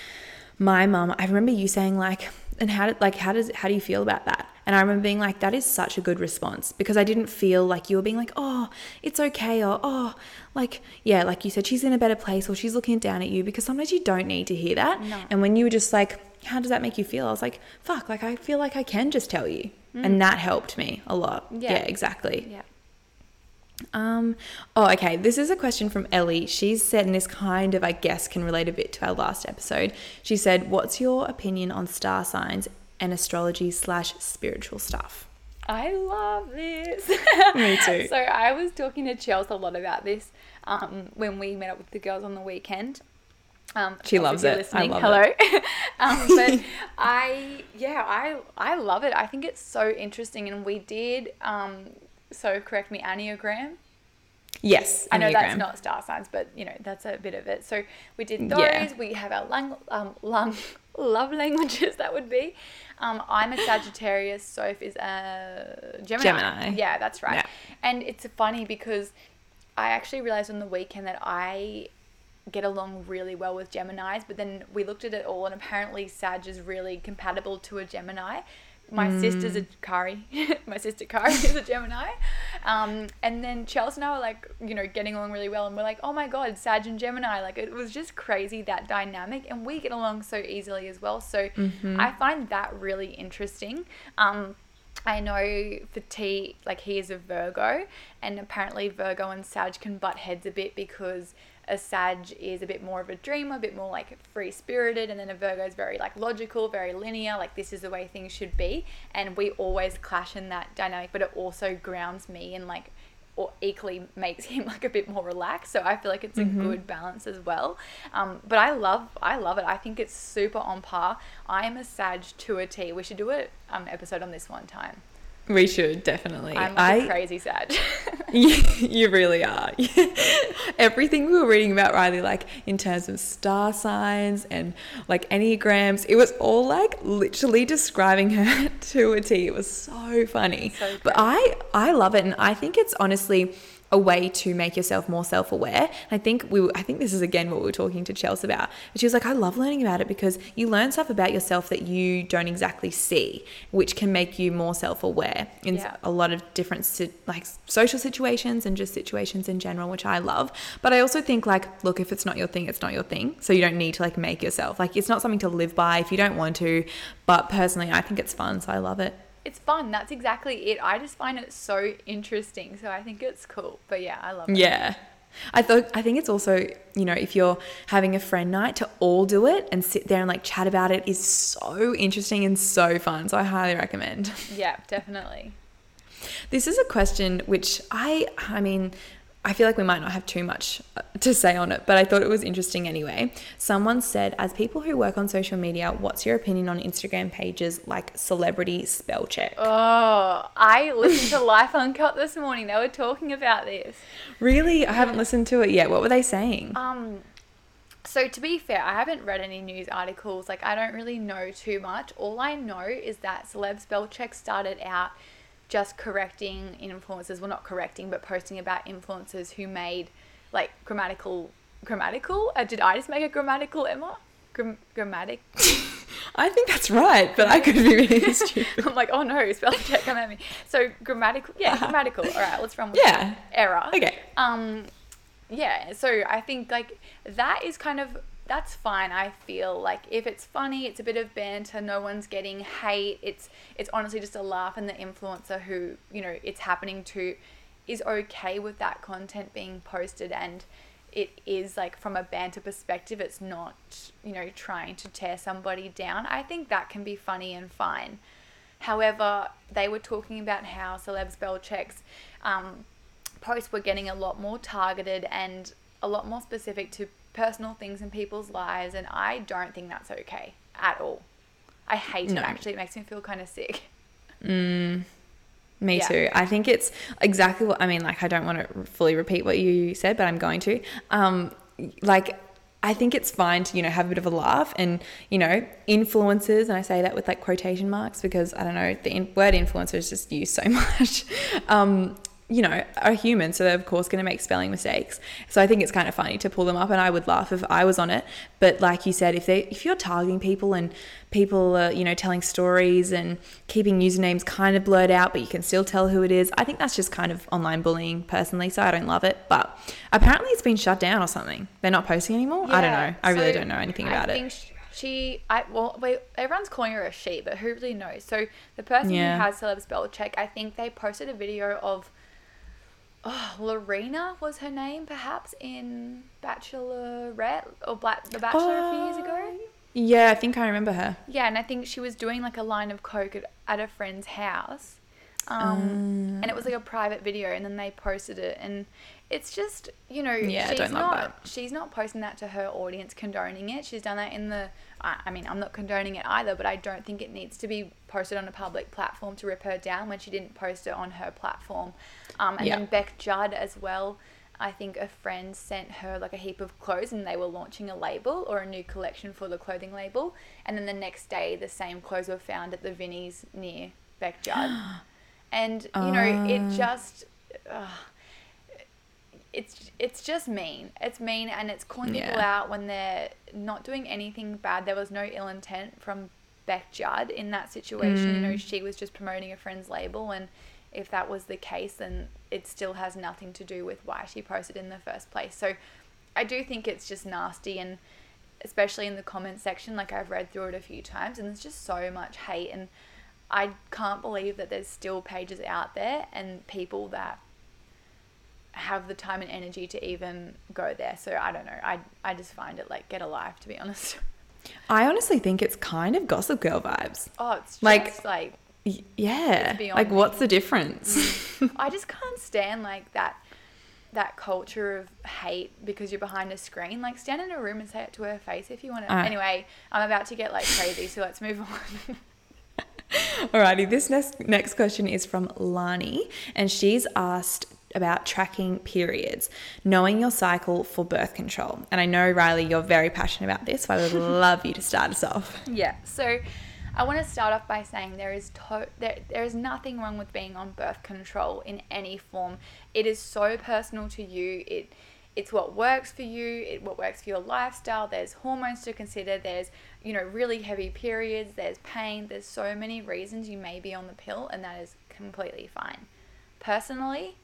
my mum. I remember you saying like, and how did like how does how do you feel about that? And I remember being like, that is such a good response because I didn't feel like you were being like, oh, it's okay, or oh, like yeah, like you said, she's in a better place, or she's looking down at you because sometimes you don't need to hear that. No. And when you were just like, how does that make you feel? I was like, fuck, like I feel like I can just tell you. And that helped me a lot. Mm. Yeah. yeah exactly. Yeah. Um, oh, okay. This is a question from Ellie. She's said, and this kind of, I guess, can relate a bit to our last episode. She said, What's your opinion on star signs and astrology slash spiritual stuff? I love this. Me too. so I was talking to Chelsea a lot about this um, when we met up with the girls on the weekend. Um, She loves it. I love hello. um, but I, yeah, I, I love it. I think it's so interesting, and we did. Um, so correct me, Enneagram. Yes. I know that's not star signs, but you know that's a bit of it. So we did those. Yeah. We have our lang- um, lung- love languages. That would be. Um, I'm a Sagittarius. Soph is a Gemini. Gemini. Yeah, that's right. Yeah. And it's funny because I actually realized on the weekend that I get along really well with Geminis, but then we looked at it all, and apparently Sag is really compatible to a Gemini. My sister's a Kari. My sister Kari is a Gemini. Um, and then Chelsea and I were like, you know, getting along really well. And we're like, oh my God, Sag and Gemini. Like, it was just crazy that dynamic. And we get along so easily as well. So I find that really interesting. Um, I know for T, like he is a Virgo, and apparently Virgo and Sag can butt heads a bit because a Sag is a bit more of a dreamer, a bit more like free spirited, and then a Virgo is very like logical, very linear, like this is the way things should be. And we always clash in that dynamic, but it also grounds me and like or equally makes him like a bit more relaxed. So I feel like it's a good balance as well. Um, but I love I love it. I think it's super on par. I am a Sag to a T. We should do a um, episode on this one time. We should definitely. I'm like I crazy Sag. you, you really are. Everything we were reading about Riley, like in terms of star signs and like enneagrams, it was all like literally describing her to a T. It was so funny. So but I I love it, and I think it's honestly a way to make yourself more self-aware. I think we I think this is again what we were talking to Chelsea about. But she was like, I love learning about it because you learn stuff about yourself that you don't exactly see, which can make you more self-aware in Yeah. a lot of different like social situations and just situations in general, which I love. But I also think like, look, if it's not your thing, it's not your thing. So you don't need to like make yourself like it's not something to live by if you don't want to. But personally, I think it's fun, so I love it. It's fun. That's exactly it. I just find it so interesting. So I think it's cool. But yeah, I love it. Yeah. I thought I think it's also, you know, if you're having a friend night to all do it and sit there and like chat about it is so interesting and so fun. So I highly recommend. Yeah, definitely. This is a question which I I mean, I feel like we might not have too much uh, to say on it, but I thought it was interesting anyway. Someone said, as people who work on social media, what's your opinion on Instagram pages like celebrity spell check? Oh, I listened to Life Uncut this morning. They were talking about this. Really? I haven't listened to it yet. What were they saying? Um, so to be fair, I haven't read any news articles. Like I don't really know too much. All I know is that celeb spell check started out just correcting influencers. Well, not correcting, but posting about influencers who made like grammatical grammatical. Uh, did I just make a grammatical Emma? Gram- grammatic. I think that's right, but I could be really stupid. I'm like, oh no, spell check come at me. So grammatical, yeah, grammatical. All right, let's run with Yeah. error. Okay. Um, yeah. So I think like that is kind of that's fine. I feel like if it's funny, it's a bit of banter. No one's getting hate. It's it's honestly just a laugh, and the influencer who you know it's happening to is okay with that content being posted and it is like from a banter perspective it's not you know trying to tear somebody down i think that can be funny and fine however they were talking about how celeb spell check's um, posts were getting a lot more targeted and a lot more specific to personal things in people's lives and i don't think that's okay at all i hate No. it actually it makes me feel kind of sick Me Yeah. too. I think it's exactly what I mean. Like, I don't want to fully repeat what you said, but I'm going to. Um, like, I think it's fine to, you know, have a bit of a laugh and, you know, influencers, and I say that with like quotation marks because I don't know, the in- word influencer is just used so much, um, you know, are human. So they're, of course, going to make spelling mistakes. So I think it's kind of funny to pull them up, and I would laugh if I was on it. But like you said, if they, if you're targeting people and people are, you know, telling stories and keeping usernames kind of blurred out, but you can still tell who it is, I think that's just kind of online bullying personally. So I don't love it. But apparently it's been shut down or something. They're not posting anymore. I don't know. I really don't know anything I about think it. sh- she, I well, wait, everyone's calling her a she, but who really knows? So the person Yeah. who has celeb spell check, I think they posted a video of, oh, Lorena was her name, perhaps in Bachelorette or Black the Bachelor a few years ago. Yeah, I think I remember her. Yeah, and I think she was doing like a line of coke at, at a friend's house. Um, and it was like a private video, and then they posted it, and it's just you know Yeah, she's not she's not posting that to her audience condoning it. She's done that in the. I, I mean, I'm not condoning it either, but I don't think it needs to be posted on a public platform to rip her down when she didn't post it on her platform. Um, and Yeah. then Bec Judd as well. I think a friend sent her like a heap of clothes and they were launching a label or a new collection for the clothing label. And then the next day, the same clothes were found at the Vinnie's near Bec Judd. and, you know, it Ah. just. Uh, it's it's just mean. It's mean and it's calling people out when they're not doing anything bad. There was no ill intent from Bec Judd in that situation. You know, she was just promoting a friend's label and if that was the case then it still has nothing to do with why she posted in the first place. So I do think it's just nasty and especially in the comment section like I've read through it a few times and there's just so much hate and I can't believe that there's still pages out there and people that have the time and energy to even go there. So I don't know. I I just find it like get alive to be honest. I honestly think it's kind of Gossip Girl vibes. Oh, it's just Like- like, Y- Yeah. Like, me. what's the difference? I just can't stand like that that culture of hate because you're behind a screen. Like stand in a room and say it to her face if you want to. Ah. Anyway, I'm about to get like crazy, so let's move on. Alrighty, this next next question is from Lani, and she's asked about tracking periods, knowing your cycle for birth control. And I know Riley, you're very passionate about this, so I would love you to start us off. Yeah. So I want to start off by saying there is to- there, there is nothing wrong with being on birth control in any form. It is so personal to you. It it's what works for you, it what works for your lifestyle. There's hormones to consider. There's, you know, really heavy periods, there's pain, there's so many reasons you may be on the pill and that is completely fine. Personally,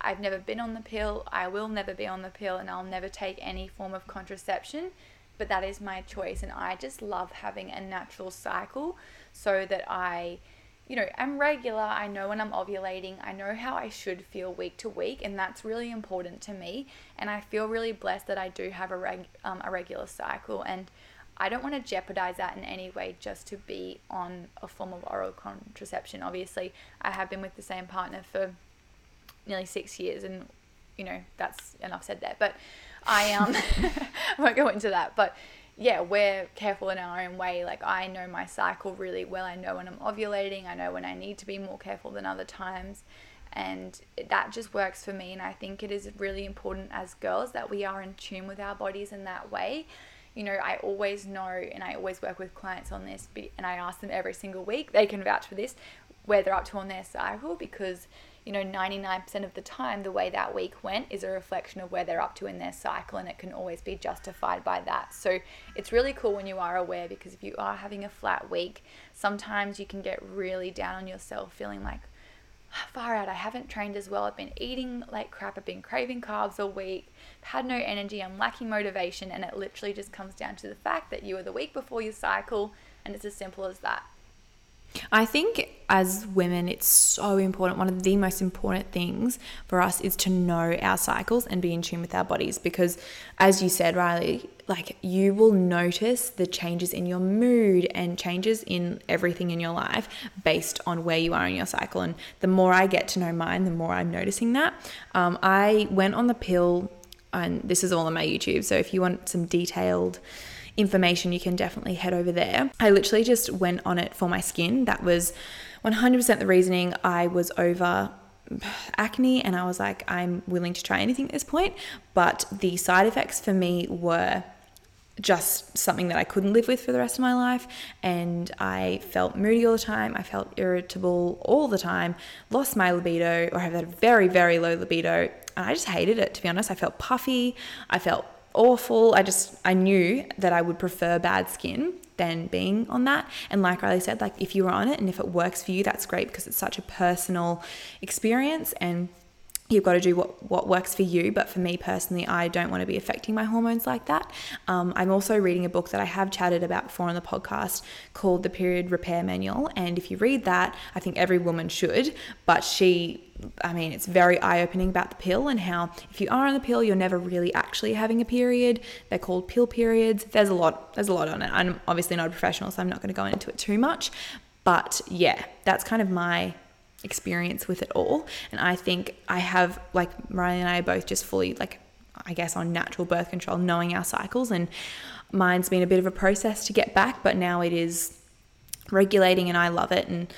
I've never been on the pill. I will never be on the pill and I'll never take any form of contraception but that is my choice and I just love having a natural cycle so that I you know I'm regular I know when I'm ovulating I know how I should feel week to week and that's really important to me and I feel really blessed that I do have a reg- um, a regular cycle and I don't want to jeopardize that in any way just to be on a form of oral contraception. Obviously I have been with the same partner for nearly 6 years and you know that's enough said there but I um won't go into that, but yeah, we're careful in our own way. Like I know my cycle really well. I know when I'm ovulating. I know when I need to be more careful than other times, and that just works for me. And I think it is really important as girls that we are in tune with our bodies in that way. You know, I always know, and I always work with clients on this, and I ask them every single week. They can vouch for this, where they're up to on their cycle, because you know, 99% of the time, the way that week went is a reflection of where they're up to in their cycle, and it can always be justified by that. So it's really cool when you are aware because if you are having a flat week, sometimes you can get really down on yourself, feeling like, "Ah, far out, I haven't trained as well. I've been eating like crap, I've been craving carbs all week, had no energy, I'm lacking motivation, and it literally just comes down to the fact that you were the week before your cycle, and it's as simple as that. I think as women, it's so important. One of the most important things for us is to know our cycles and be in tune with our bodies because, as you said, Riley, like you will notice the changes in your mood and changes in everything in your life based on where you are in your cycle. And the more I get to know mine, the more I'm noticing that. Um, I went on the pill, and this is all on my YouTube. So if you want some detailed, information, you can definitely head over there. I literally just went on it for my skin. That was 100% the reasoning. I was over acne and I was like, I'm willing to try anything at this point. But the side effects for me were just something that I couldn't live with for the rest of my life. And I felt moody all the time. I felt irritable all the time, lost my libido, or have had a very, very low libido. And I just hated it, to be honest. I felt puffy. I felt awful. I just, I knew that I would prefer bad skin than being on that. And like Riley said, like if you were on it and if it works for you, that's great because it's such a personal experience. And you've got to do what, what works for you. But for me personally, I don't want to be affecting my hormones like that. Um, I'm also reading a book that I have chatted about before on the podcast called The Period Repair Manual. And if you read that, I think every woman should. But she, I mean, it's very eye opening about the pill and how if you are on the pill, you're never really actually having a period. They're called pill periods. There's a lot, there's a lot on it. I'm obviously not a professional, so I'm not going to go into it too much. But yeah, that's kind of my experience with it all. And I think I have, like, Riley and I are both just fully, like, I guess, on natural birth control, knowing our cycles. And mine's been a bit of a process to get back, but now it is regulating and I love it. And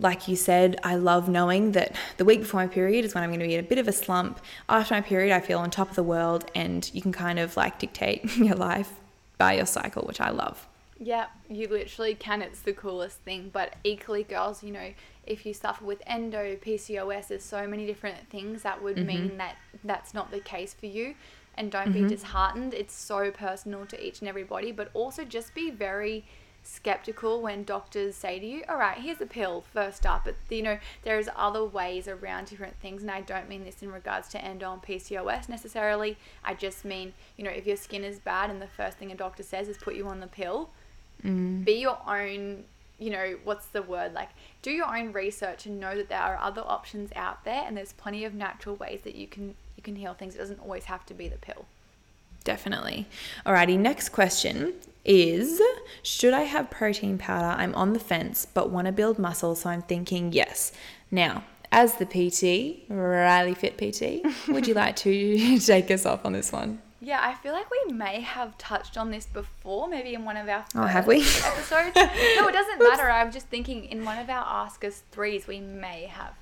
like you said, I love knowing that the week before my period is when I'm going to be in a bit of a slump. After my period, I feel on top of the world, and you can kind of like dictate your life by your cycle, which I love. Yeah, you literally can. It's the coolest thing. But equally, girls, you know, if you suffer with endo, PCOS, there's so many different things that would mm-hmm. mean that that's not the case for you. And don't mm-hmm. be disheartened. It's so personal to each and everybody. But also just be very skeptical when doctors say to you, all right, here's a pill first up. But, you know, there's other ways around different things. And I don't mean this in regards to endo and PCOS necessarily. I just mean, you know, if your skin is bad and the first thing a doctor says is put you on the pill, mm. be your own you know, what's the word? Like, do your own research and know that there are other options out there, and there's plenty of natural ways that you can you can heal things. It doesn't always have to be the pill. Definitely. Alrighty, next question is Should I have protein powder? I'm on the fence, but want to build muscle, so I'm thinking yes. Now, as the PT, Riley Fit PT, would you like to take us off on this one? Yeah, I feel like we may have touched on this before, maybe in one of our oh, have we episodes. no, it doesn't matter. I'm just thinking in one of our Ask Us threes, we may have.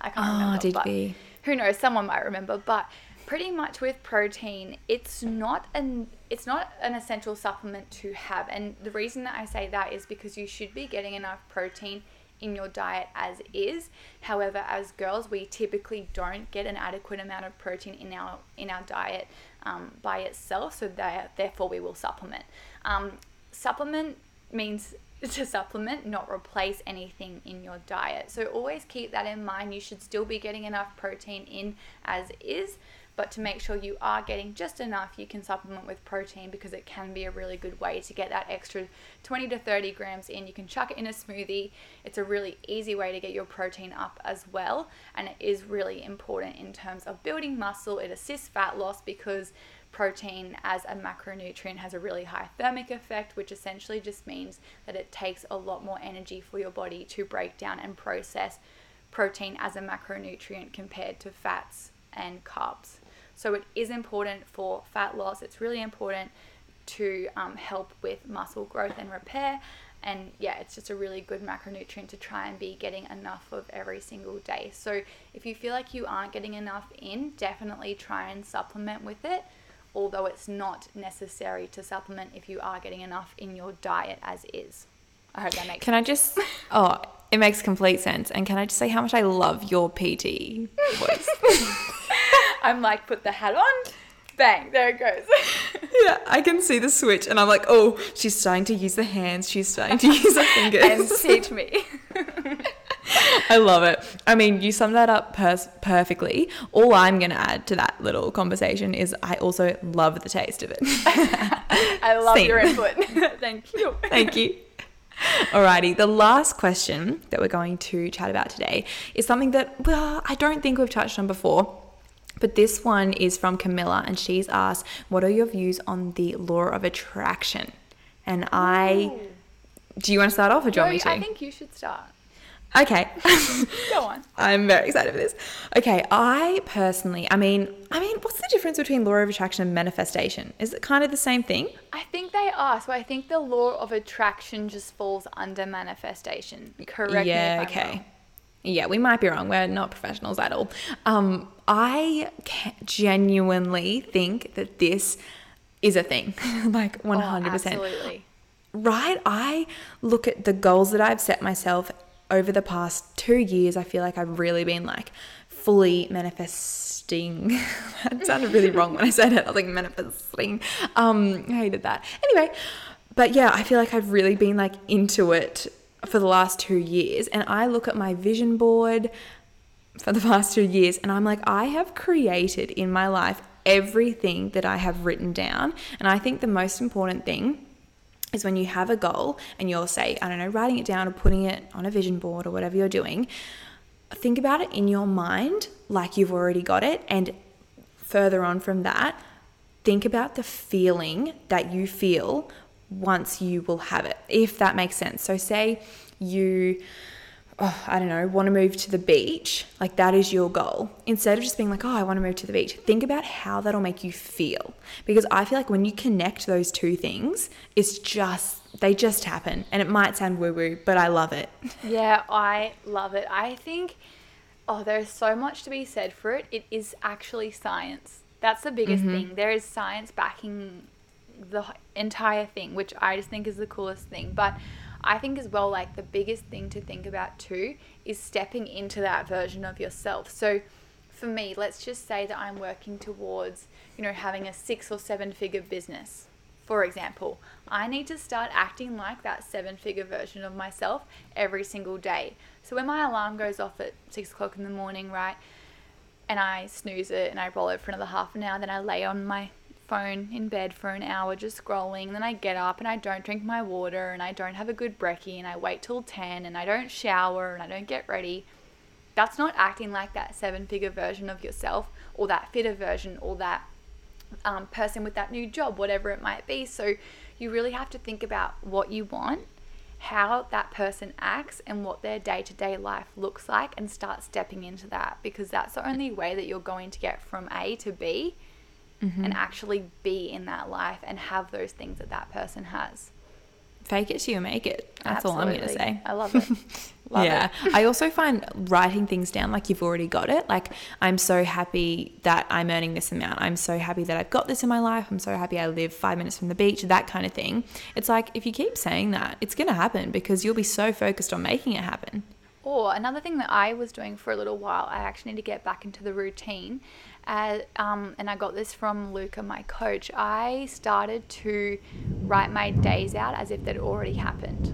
I can't oh, remember. did we? Who knows? Someone might remember. But pretty much with protein, it's not an it's not an essential supplement to have. And the reason that I say that is because you should be getting enough protein in your diet as is. However, as girls, we typically don't get an adequate amount of protein in our in our diet um, by itself, so therefore we will supplement. Um, supplement means to supplement, not replace anything in your diet. So always keep that in mind. You should still be getting enough protein in as is, but to make sure you are getting just enough, you can supplement with protein because it can be a really good way to get that extra 20 to 30 grams in. You can chuck it in a smoothie. It's a really easy way to get your protein up as well, and it is really important in terms of building muscle. It assists fat loss because protein as a macronutrient has a really high thermic effect, which essentially just means that it takes a lot more energy for your body to break down and process protein as a macronutrient compared to fats and carbs. So it is important for fat loss. It's really important to um, help with muscle growth and repair. And yeah, it's just a really good macronutrient to try and be getting enough of every single day. So if you feel like you aren't getting enough in, definitely try and supplement with it. Although it's not necessary to supplement if you are getting enough in your diet as is. I hope that makes Can sense. I just, oh, it makes complete sense. And can I just say how much I love your PT voice? I'm like, put the hat on, bang, there it goes. yeah, I can see the switch, and I'm like, oh, she's starting to use the hands, she's starting to use her fingers. and teach me. I love it. I mean, you summed that up pers- perfectly. All I'm going to add to that little conversation is I also love the taste of it. I love Same. your input. Thank you. Thank you. Alrighty, the last question that we're going to chat about today is something that, well, I don't think we've touched on before. But this one is from Camilla, and she's asked, What are your views on the law of attraction? And I. Ooh. Do you want to start off or do you no, want me to? I think you should start. Okay. Go on. I'm very excited for this. Okay, I personally, I mean, I mean, what's the difference between law of attraction and manifestation? Is it kind of the same thing? I think they are. So I think the law of attraction just falls under manifestation. Correct yeah, okay. Yeah, we might be wrong. We're not professionals at all. Um, I genuinely think that this is a thing, like 100%. Oh, absolutely. Right? I look at the goals that I've set myself over the past two years. I feel like I've really been like fully manifesting. that sounded really wrong when I said it. I was like manifesting. Um, I hated that. Anyway, but yeah, I feel like I've really been like into it for the last two years. And I look at my vision board, for the past two years, and I'm like, I have created in my life everything that I have written down. And I think the most important thing is when you have a goal and you're, say, I don't know, writing it down or putting it on a vision board or whatever you're doing, think about it in your mind like you've already got it. And further on from that, think about the feeling that you feel once you will have it, if that makes sense. So, say you oh, I don't know, want to move to the beach, like that is your goal. Instead of just being like, oh, I want to move to the beach, think about how that'll make you feel. Because I feel like when you connect those two things, it's just, they just happen. And it might sound woo woo, but I love it. Yeah, I love it. I think, oh, there's so much to be said for it. It is actually science. That's the biggest mm-hmm. thing. There is science backing the entire thing, which I just think is the coolest thing. But I think as well, like the biggest thing to think about too is stepping into that version of yourself. So for me, let's just say that I'm working towards, you know, having a six or seven figure business. For example, I need to start acting like that seven figure version of myself every single day. So when my alarm goes off at six o'clock in the morning, right, and I snooze it and I roll it for another half an hour, then I lay on my phone in bed for an hour just scrolling. Then I get up and I don't drink my water and I don't have a good brekkie and I wait till 10 and I don't shower and I don't get ready. That's not acting like that seven figure version of yourself or that fitter version or that um, person with that new job, whatever it might be. So you really have to think about what you want, how that person acts, and what their day to day life looks like, and start stepping into that because that's the only way that you're going to get from A to B mm-hmm. and actually be in that life and have those things that that person has. Fake it till you make it. That's Absolutely. all I'm going to say. I love it. Love yeah. It. I also find writing things down like you've already got it. Like, I'm so happy that I'm earning this amount. I'm so happy that I've got this in my life. I'm so happy I live five minutes from the beach, that kind of thing. It's like, if you keep saying that, it's going to happen because you'll be so focused on making it happen. Or another thing that I was doing for a little while, I actually need to get back into the routine, uh, um, and I got this from Luca, my coach, I started to write my days out as if they'd already happened.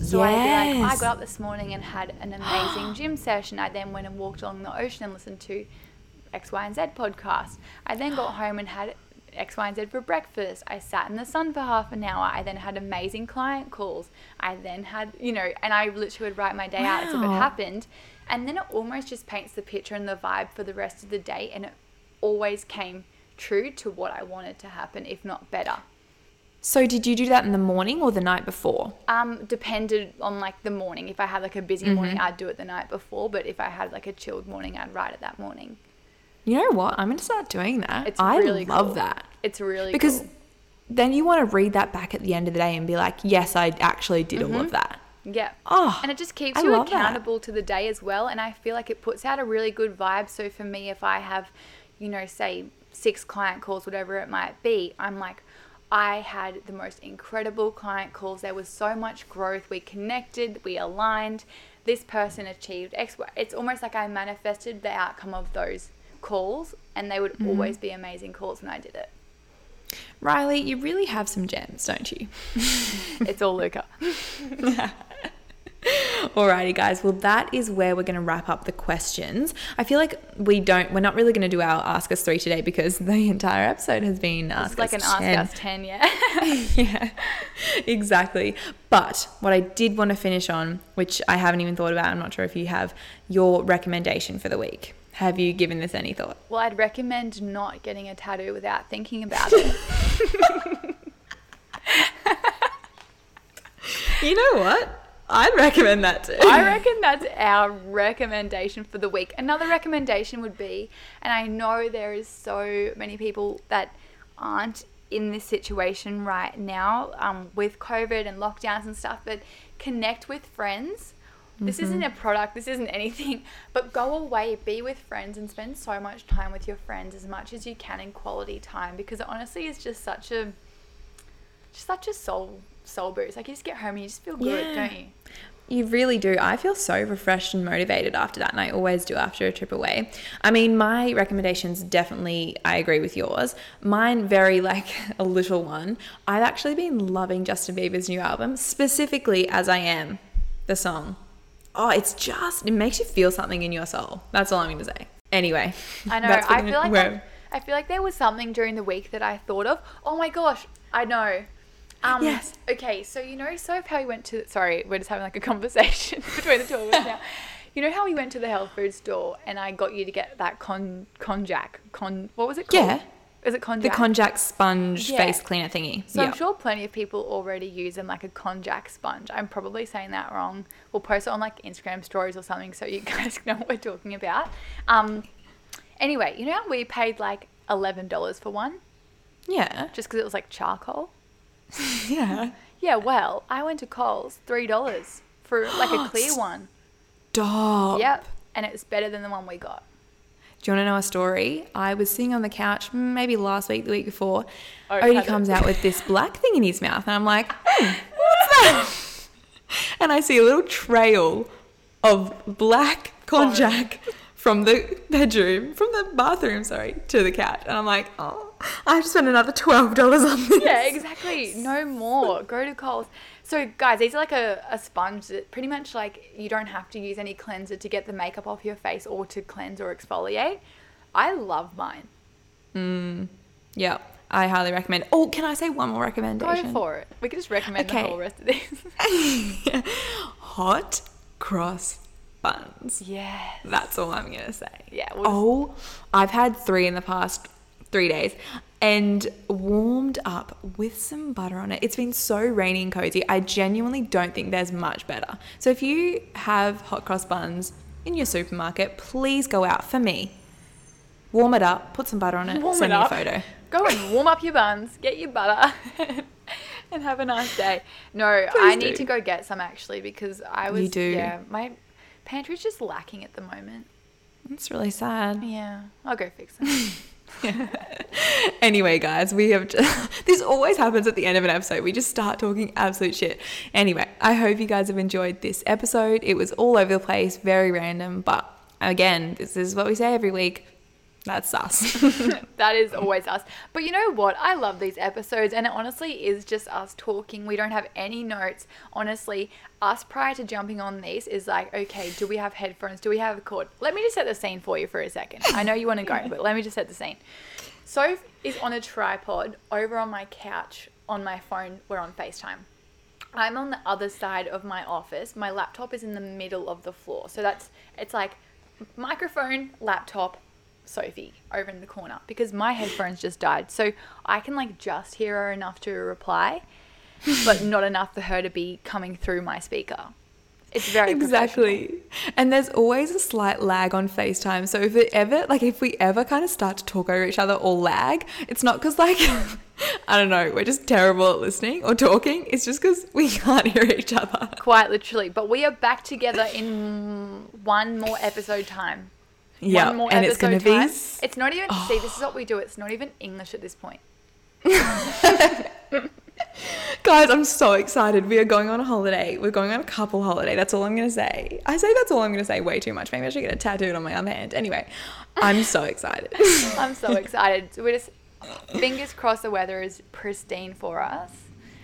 So yes. I'd be like, I got up this morning and had an amazing gym session. I then went and walked along the ocean and listened to X, Y, and Z podcast. I then got home and had X, Y, and Z for breakfast. I sat in the sun for half an hour. I then had amazing client calls. I then had, you know, and I literally would write my day wow. out as if it happened. And then it almost just paints the picture and the vibe for the rest of the day. And it always came true to what I wanted to happen, if not better. So did you do that in the morning or the night before? Um, depended on like the morning. If I had like a busy mm-hmm. morning, I'd do it the night before. But if I had like a chilled morning, I'd write it that morning. You know what? I'm gonna start doing that. It's I really love cool. that. It's really because cool. then you want to read that back at the end of the day and be like, yes, I actually did mm-hmm. all of mm-hmm. that. Yeah. Oh, and it just keeps I you accountable that. to the day as well. And I feel like it puts out a really good vibe. So for me, if I have, you know, say six client calls, whatever it might be, I'm like, I had the most incredible client calls. There was so much growth. We connected, we aligned. This person achieved X. It's almost like I manifested the outcome of those calls, and they would mm-hmm. always be amazing calls when I did it. Riley, you really have some gems, don't you? it's all Luca. Alrighty, guys. Well, that is where we're going to wrap up the questions. I feel like we don't, we're not really going to do our Ask Us 3 today because the entire episode has been Ask it's like an 10. Ask Us 10, yeah. yeah, exactly. But what I did want to finish on, which I haven't even thought about, I'm not sure if you have, your recommendation for the week. Have you given this any thought? Well, I'd recommend not getting a tattoo without thinking about it. you know what? I'd recommend that too. I reckon that's our recommendation for the week. Another recommendation would be, and I know there is so many people that aren't in this situation right now um, with COVID and lockdowns and stuff, but connect with friends this mm-hmm. isn't a product, this isn't anything, but go away, be with friends, and spend so much time with your friends as much as you can in quality time because honestly, it's just such a just such a soul soul boost. Like you just get home and you just feel good, yeah. don't you? You really do. I feel so refreshed and motivated after that, and I always do after a trip away. I mean, my recommendations definitely, I agree with yours. Mine, very like a little one. I've actually been loving Justin Bieber's new album, specifically as I Am, the song. Oh, it's just it makes you feel something in your soul. That's all I'm gonna say. Anyway, I know. I feel like I, I feel like there was something during the week that I thought of. Oh my gosh, I know. Um, Yes. Okay, so you know, so how we went to. Sorry, we're just having like a conversation between the two of us now. You know how we went to the health food store and I got you to get that con konjac con what was it called? Yeah. Is it konjac? the konjac sponge Yeah. face cleaner thingy. So yeah. I'm sure plenty of people already use them like a konjac sponge. I'm probably saying that wrong. We'll post it on like Instagram stories or something so you guys know what we're talking about. Um, anyway, you know how we paid like eleven dollars for one Yeah. just because it was like charcoal? Yeah. Yeah, well, I went to Coles three dollars for like a clear one. Stop. Yep, and it was better than the one we got. Do you want to know a story? I was sitting on the couch, maybe last week, the week before. Oh, Odie comes out with this black thing in his mouth, and I'm like, hmm, what's that? And I see a little trail of black konjac from the bedroom, from the bathroom, sorry, to the couch. And I'm like, oh, I have spent another $12 on this. Yeah, exactly. No more. Go to Coles. So, guys, these are like a, a sponge that pretty much like you don't have to use any cleanser to get the makeup off your face or to cleanse or exfoliate. I love mine. Mm. Yeah, I highly recommend. Oh, can I say one more recommendation? Go for it. We could just recommend the whole rest of these. Hot cross buns. yes. That's all I'm gonna say. Yeah, we'll just- oh, I've had three in the past three days and warmed up with some butter on it. It's been so rainy and cozy. I genuinely don't think there's much better. So if you have hot cross buns in your supermarket, please go out for me. Warm it up, put some butter on it, Warm send it me a photo. Go and warm up your buns, get your butter, and have a nice day. No, I Please need do. to go get some actually because I was. You do. Yeah, my pantry's just lacking at the moment. It's really sad. Yeah, I'll go fix it. Anyway, guys, we have just, this always happens at the end of an episode. We just start talking absolute shit. Anyway, I hope you guys have enjoyed this episode. It was all over the place, very random, but again, this is what we say every week. That's us. that is always us. But you know what? I love these episodes, and it honestly is just us talking. We don't have any notes. Honestly, us prior to jumping on these is like, okay, do we have headphones? Do we have a cord? Let me just set the scene for you for a second. I know you want to go, but let me just set the scene. Soph is on a tripod over on my couch on my phone. We're on FaceTime. I'm on the other side of my office. My laptop is in the middle of the floor. So that's, it's like microphone, laptop, Sophie over in the corner because my headphones just died. So I can like just hear her enough to reply, but not enough for her to be coming through my speaker. It's very exactly. And there's always a slight lag on FaceTime. So if it ever, like, if we ever kind of start to talk over each other or lag, it's not because, like, I don't know, we're just terrible at listening or talking. It's just because we can't hear each other. Quite literally. But we are back together in one more episode time. Yeah. one more And it's going to be. It's not even, see, this is what we do. It's not even English at this point. Guys, I'm so excited. We are going on a holiday. We're going on a couple holiday. That's all I'm going to say. I say that's all I'm going to say way too much. Maybe I should get a tattooed on my other hand. Anyway, I'm so excited. I'm so excited. So we're just, fingers crossed the weather is pristine for us.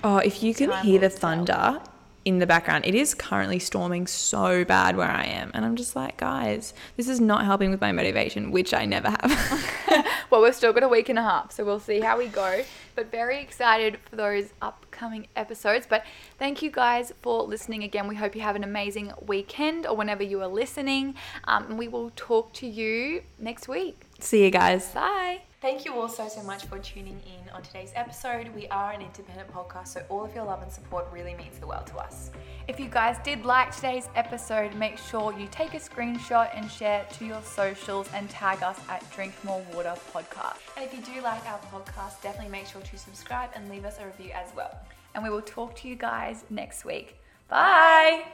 Oh, if you can Time hear the thunder in the background, it is currently storming so bad where I am. And I'm just like, guys, this is not helping with my motivation, which I never have. Well, we've still got a week and a half, so we'll see how we go. But very excited for those upcoming episodes. But thank you guys for listening again. We hope you have an amazing weekend or whenever you are listening. Um, and we will talk to you next week. See you guys. Bye. Thank you all so, so much for tuning in on today's episode. We are an independent podcast, so all of your love and support really means the world to us. If you guys did like today's episode, make sure you take a screenshot and share to your socials and tag us at Drink More Water Podcast. And if you do like our podcast, definitely make sure to subscribe and leave us a review as well. And we will talk to you guys next week. Bye.